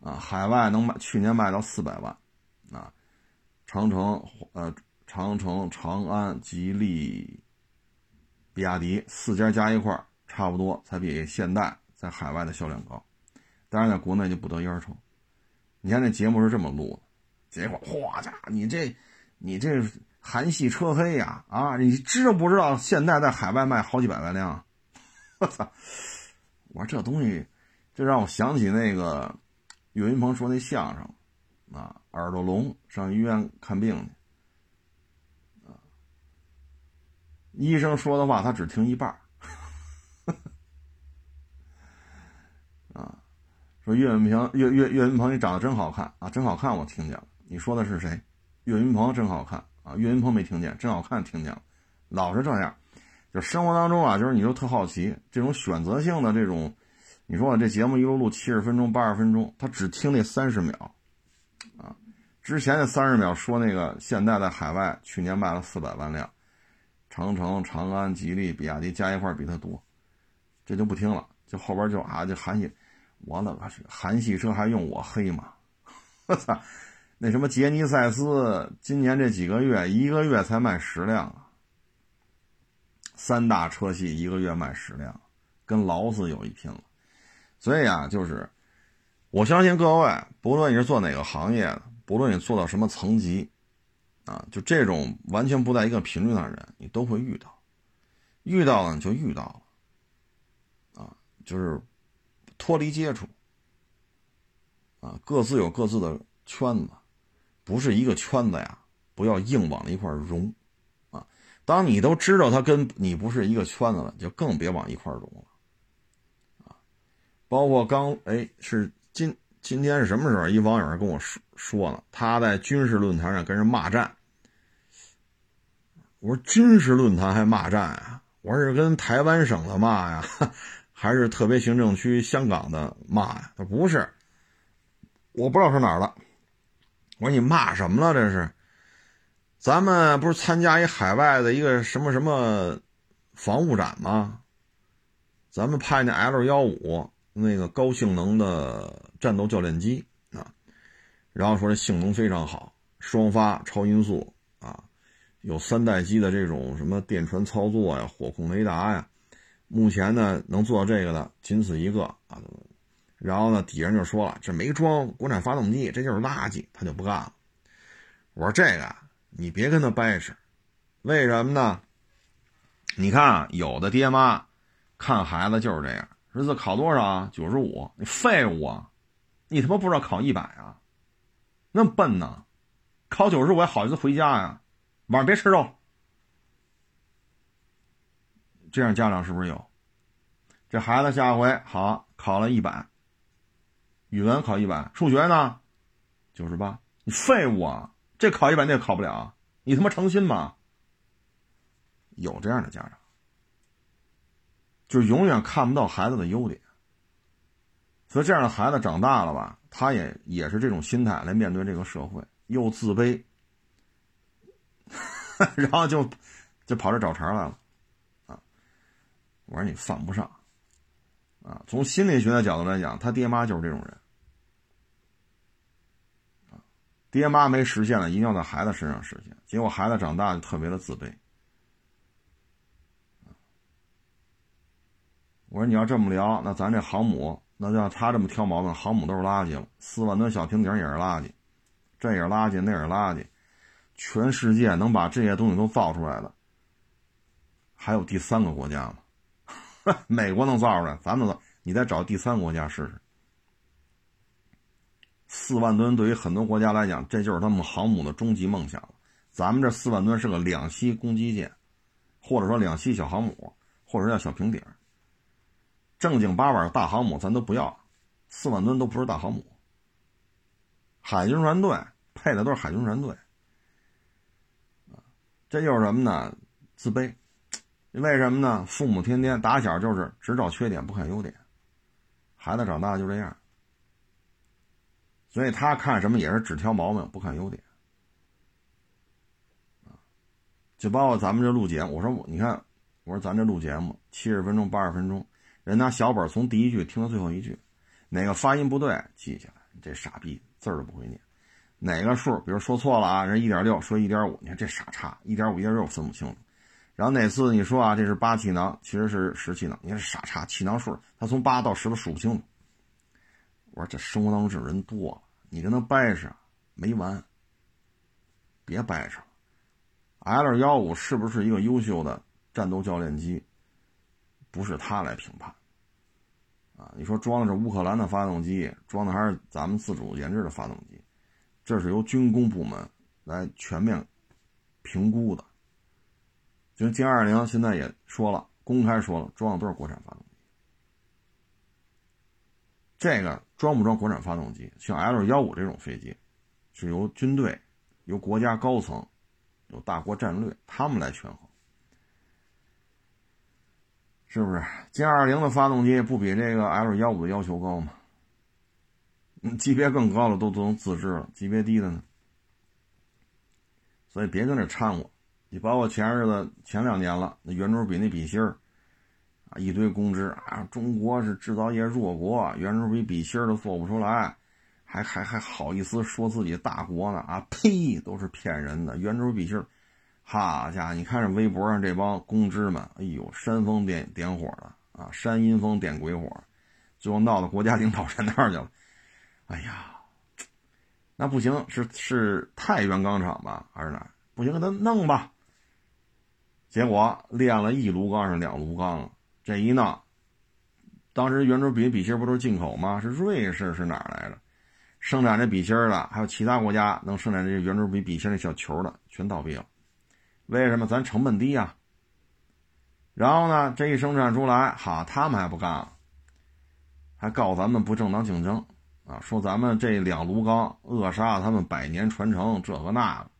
啊，海外能卖，去年卖到四百万啊。长城、呃，长城、长安、吉利、比亚迪四家加一块儿，差不多才比现代在海外的销量高。当然，在国内就不得一而成。你看那节目是这么录的，结果，哗家伙，你这，你这韩系车黑呀、啊，你知不知道现在在海外卖好几百万辆？我操！我说这东西，这让我想起那个岳云鹏说那相声，啊，耳朵聋上医院看病去，啊，医生说的话他只听一半儿，啊，说岳云鹏岳岳岳云鹏你长得真好看啊，真好看，我听见了，你说的是谁？岳云鹏真好看。啊，岳云鹏没听见，真好看听见了。老是这样，就生活当中啊，就是你就特好奇这种选择性的这种，你说我这节目一路录七十分钟、八十分钟，他只听那三十秒，啊，之前那三十秒说那个现在在海外去年卖了四百万辆，长城、长安、吉利、比亚迪加一块比他多，这就不听了，就后边就啊就韩系，我勒个去，韩系车还用我黑吗？我操！那什么杰尼赛斯，今年这几个月，一个月才卖十辆啊！三大车系一个月卖十辆，跟劳斯有一拼了。所以啊，就是我相信各位，不论你是做哪个行业的，不论你做到什么层级，啊，就这种完全不在一个频率上的人，你都会遇到。遇到了你就遇到了，啊，就是脱离接触，啊，各自有各自的圈子。不是一个圈子呀，不要硬往一块融，啊！当你都知道他跟你不是一个圈子了，就更别往一块融了，啊！包括刚哎，是今今天是什么时候？一网友跟我说说呢，他在军事论坛上跟人骂战。我说军事论坛还骂战啊？我是跟台湾省的骂呀，还是特别行政区香港的骂呀？他不是，我不知道是哪儿的。我说你骂什么了？这是，咱们不是参加一海外的一个什么什么防务展吗？咱们派那 L 幺五那个高性能的战斗教练机啊，然后说这性能非常好，双发超音速啊，有三代机的这种什么电传操作呀、火控雷达呀，目前呢能做到这个的仅此一个啊。然后呢，底下人就说了：“这没装国产发动机，这就是垃圾。”他就不干了。我说：“这个你别跟他掰扯，为什么呢？你看，有的爹妈看孩子就是这样，儿子考多少啊？九十五，你废物啊！你他妈不知道考一百啊？那么笨呢？考九十五还好意思回家呀？晚上别吃肉。这样家长是不是有？这孩子下回好考了一百。”语文考一百，数学呢，九十八。你废物啊！这考一百，那考不了。你他妈诚心吗？有这样的家长，就永远看不到孩子的优点。所以这样的孩子长大了吧，他也也是这种心态来面对这个社会，又自卑，然后就就跑这找茬来了啊！我说你犯不上啊！从心理学的角度来讲，他爹妈就是这种人。爹妈没实现了，一定要在孩子身上实现。结果孩子长大就特别的自卑。我说你要这么聊，那咱这航母，那要他这么挑毛病，航母都是垃圾了。四万吨小平顶也是垃圾，这也是垃圾，那也是垃圾。全世界能把这些东西都造出来的，还有第三个国家吗？美国能造出来，咱们能，你再找第三个国家试试。四万吨对于很多国家来讲，这就是他们航母的终极梦想了。咱们这四万吨是个两栖攻击舰，或者说两栖小航母，或者叫小平顶。正经八百的大航母咱都不要，四万吨都不是大航母。海军船队配的都是海军船队，这就是什么呢？自卑。为什么呢？父母天天打小就是只找缺点不看优点，孩子长大就这样。所以他看什么也是只挑毛病不看优点，就包括咱们这录节目，我说你看，我说咱这录节目七十分钟八十分钟，人拿小本从第一句听到最后一句，哪个发音不对记下来，这傻逼字儿都不会念，哪个数比如说错了啊，人一点六说一点五，你看这傻叉一点五一点六分不清楚，然后哪次你说啊这是八气囊，其实是十气囊，你看傻叉气囊数他从八到十都数不清楚。我说这生活当中这种人多，你跟他掰扯没完。别掰扯，L 幺五是不是一个优秀的战斗教练机？不是他来评判。啊，你说装的是乌克兰的发动机，装的还是咱们自主研制的发动机？这是由军工部门来全面评估的。就歼二零现在也说了，公开说了，装的都是国产发动机。这个。装不装国产发动机？像 L 幺五这种飞机，是由军队、由国家高层、有大国战略他们来权衡，是不是？歼二零的发动机不比这个 L 幺五的要求高吗？级别更高了都都能自制了，级别低的呢？所以别跟这掺和。你包括前日子前两年了，那圆珠笔那笔芯儿，一堆公知啊，中国是制造业弱国，圆珠笔笔芯儿都做不出来，还还还好意思说自己大国呢？啊呸，都是骗人的。圆珠笔芯儿，好家伙，你看这微博上这帮公知们，哎呦，煽风点点火的啊，煽阴风点鬼火，最后闹到国家领导人那儿去了。哎呀，那不行，是是太原钢厂吧，还是哪？不行，给他弄吧。结果练了一炉钢是两炉钢，这一闹，当时圆珠笔笔芯不都是进口吗？是瑞士是哪儿来的？生产这笔芯的，还有其他国家能生产这圆珠笔笔芯那小球的，全倒闭了。为什么？咱成本低呀。然后呢，这一生产出来，哈，他们还不干了，还告咱们不正当竞争啊，说咱们这两炉钢扼杀了他们百年传承，这个那个。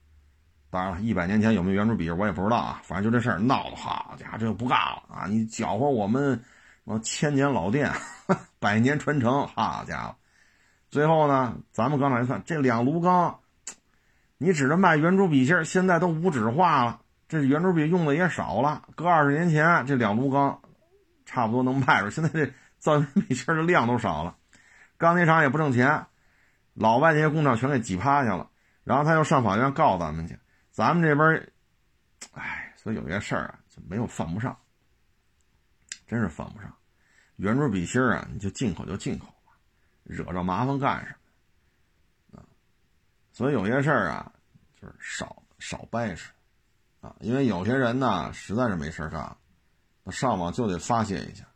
当然了，一百年前有没有圆珠笔，我也不知道啊。反正就这事儿闹的，好家伙，这就不干了啊！你搅和我们什么千年老店、百年传承，好家伙！最后呢，咱们刚才一算，这两炉钢，你指着卖圆珠笔芯现在都无纸化了，这圆珠笔用的也少了。搁二十年前，这两炉钢差不多能卖出，现在这造圆笔芯的量都少了，钢铁厂也不挣钱，老外那些工厂全给挤趴下了，然后他又上法院告咱们去。咱们这边，哎，所以有些事儿啊，就没有犯不上，真是犯不上。圆珠笔芯啊，你就进口就进口吧，惹着麻烦干什么？啊，所以有些事儿啊，就是少少掰扯啊，因为有些人呢，实在是没事干，那上网就得发泄一下。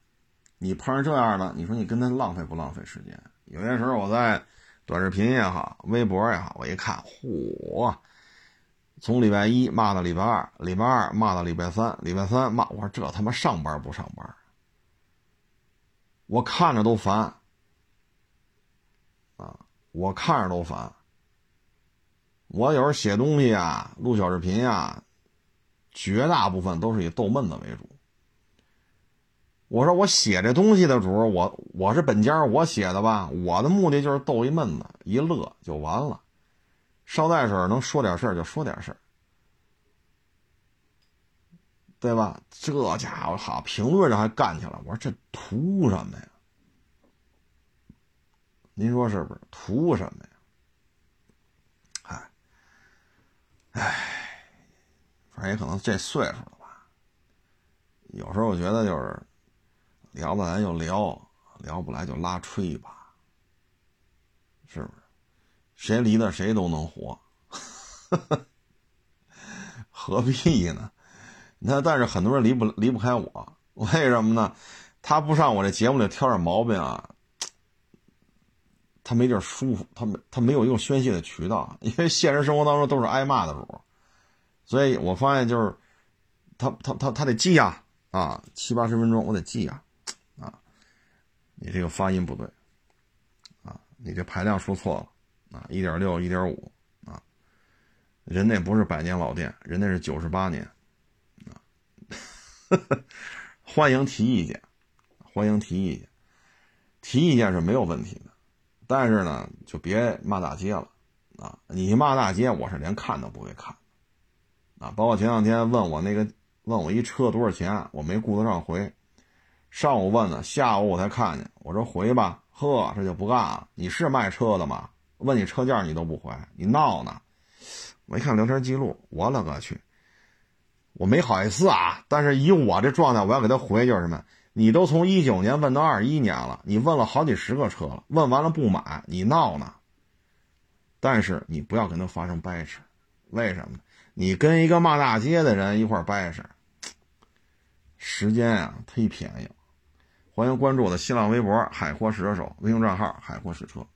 你碰上这样的，你说你跟他浪费不浪费时间？有些时候我在短视频也好，微博也好，我一看，嚯！从礼拜一骂到礼拜二，礼拜二骂到礼拜三，礼拜三骂我说这他妈上班不上班？我看着都烦啊！我看着都烦。我有时候写东西啊，录小视频啊，绝大部分都是以逗闷子为主。我说我写这东西的主，我我是本家，我写的吧，我的目的就是逗一闷子，一乐就完了。捎带手能说点事儿就说点事儿，对吧？这家伙好，评论上还干起来。我说这图什么呀？您说是不是？图什么呀？哎，哎，反正也可能这岁数了吧。有时候我觉得就是聊得来就聊，聊不来就拉吹吧，谁离了谁都能活，何必呢？那但是很多人离不离不开我，为什么呢？他不上我这节目里挑点毛病啊，他没地儿舒服，他没他没有一个宣泄的渠道，因为现实生活当中都是挨骂的主，所以我发现就是他他他他得记呀啊七八十分钟我得记呀啊，你这个发音不对啊，你这排量说错了。啊，一点六，一点五，啊，人那不是百年老店，人那是九十八年，啊，欢迎提意见，欢迎提意见，提意见是没有问题的，但是呢，就别骂大街了，啊，你骂大街，我是连看都不会看，啊，包括前两天问我那个，问我一车多少钱，我没顾得上回，上午问的，下午我才看见，我说回吧，呵，这就不干了，你是卖车的吗？问你车价你都不回，你闹呢？我一看聊天记录，我勒个去！我没好意思啊，但是以我这状态，我要给他回就是什么？你都从一九年问到二一年了，你问了好几十个车了，问完了不买，你闹呢？但是你不要跟他发生掰扯，为什么？你跟一个骂大街的人一块掰扯，时间啊忒便宜。欢迎关注我的新浪微博“海阔试车手”微信账号“海阔试车”。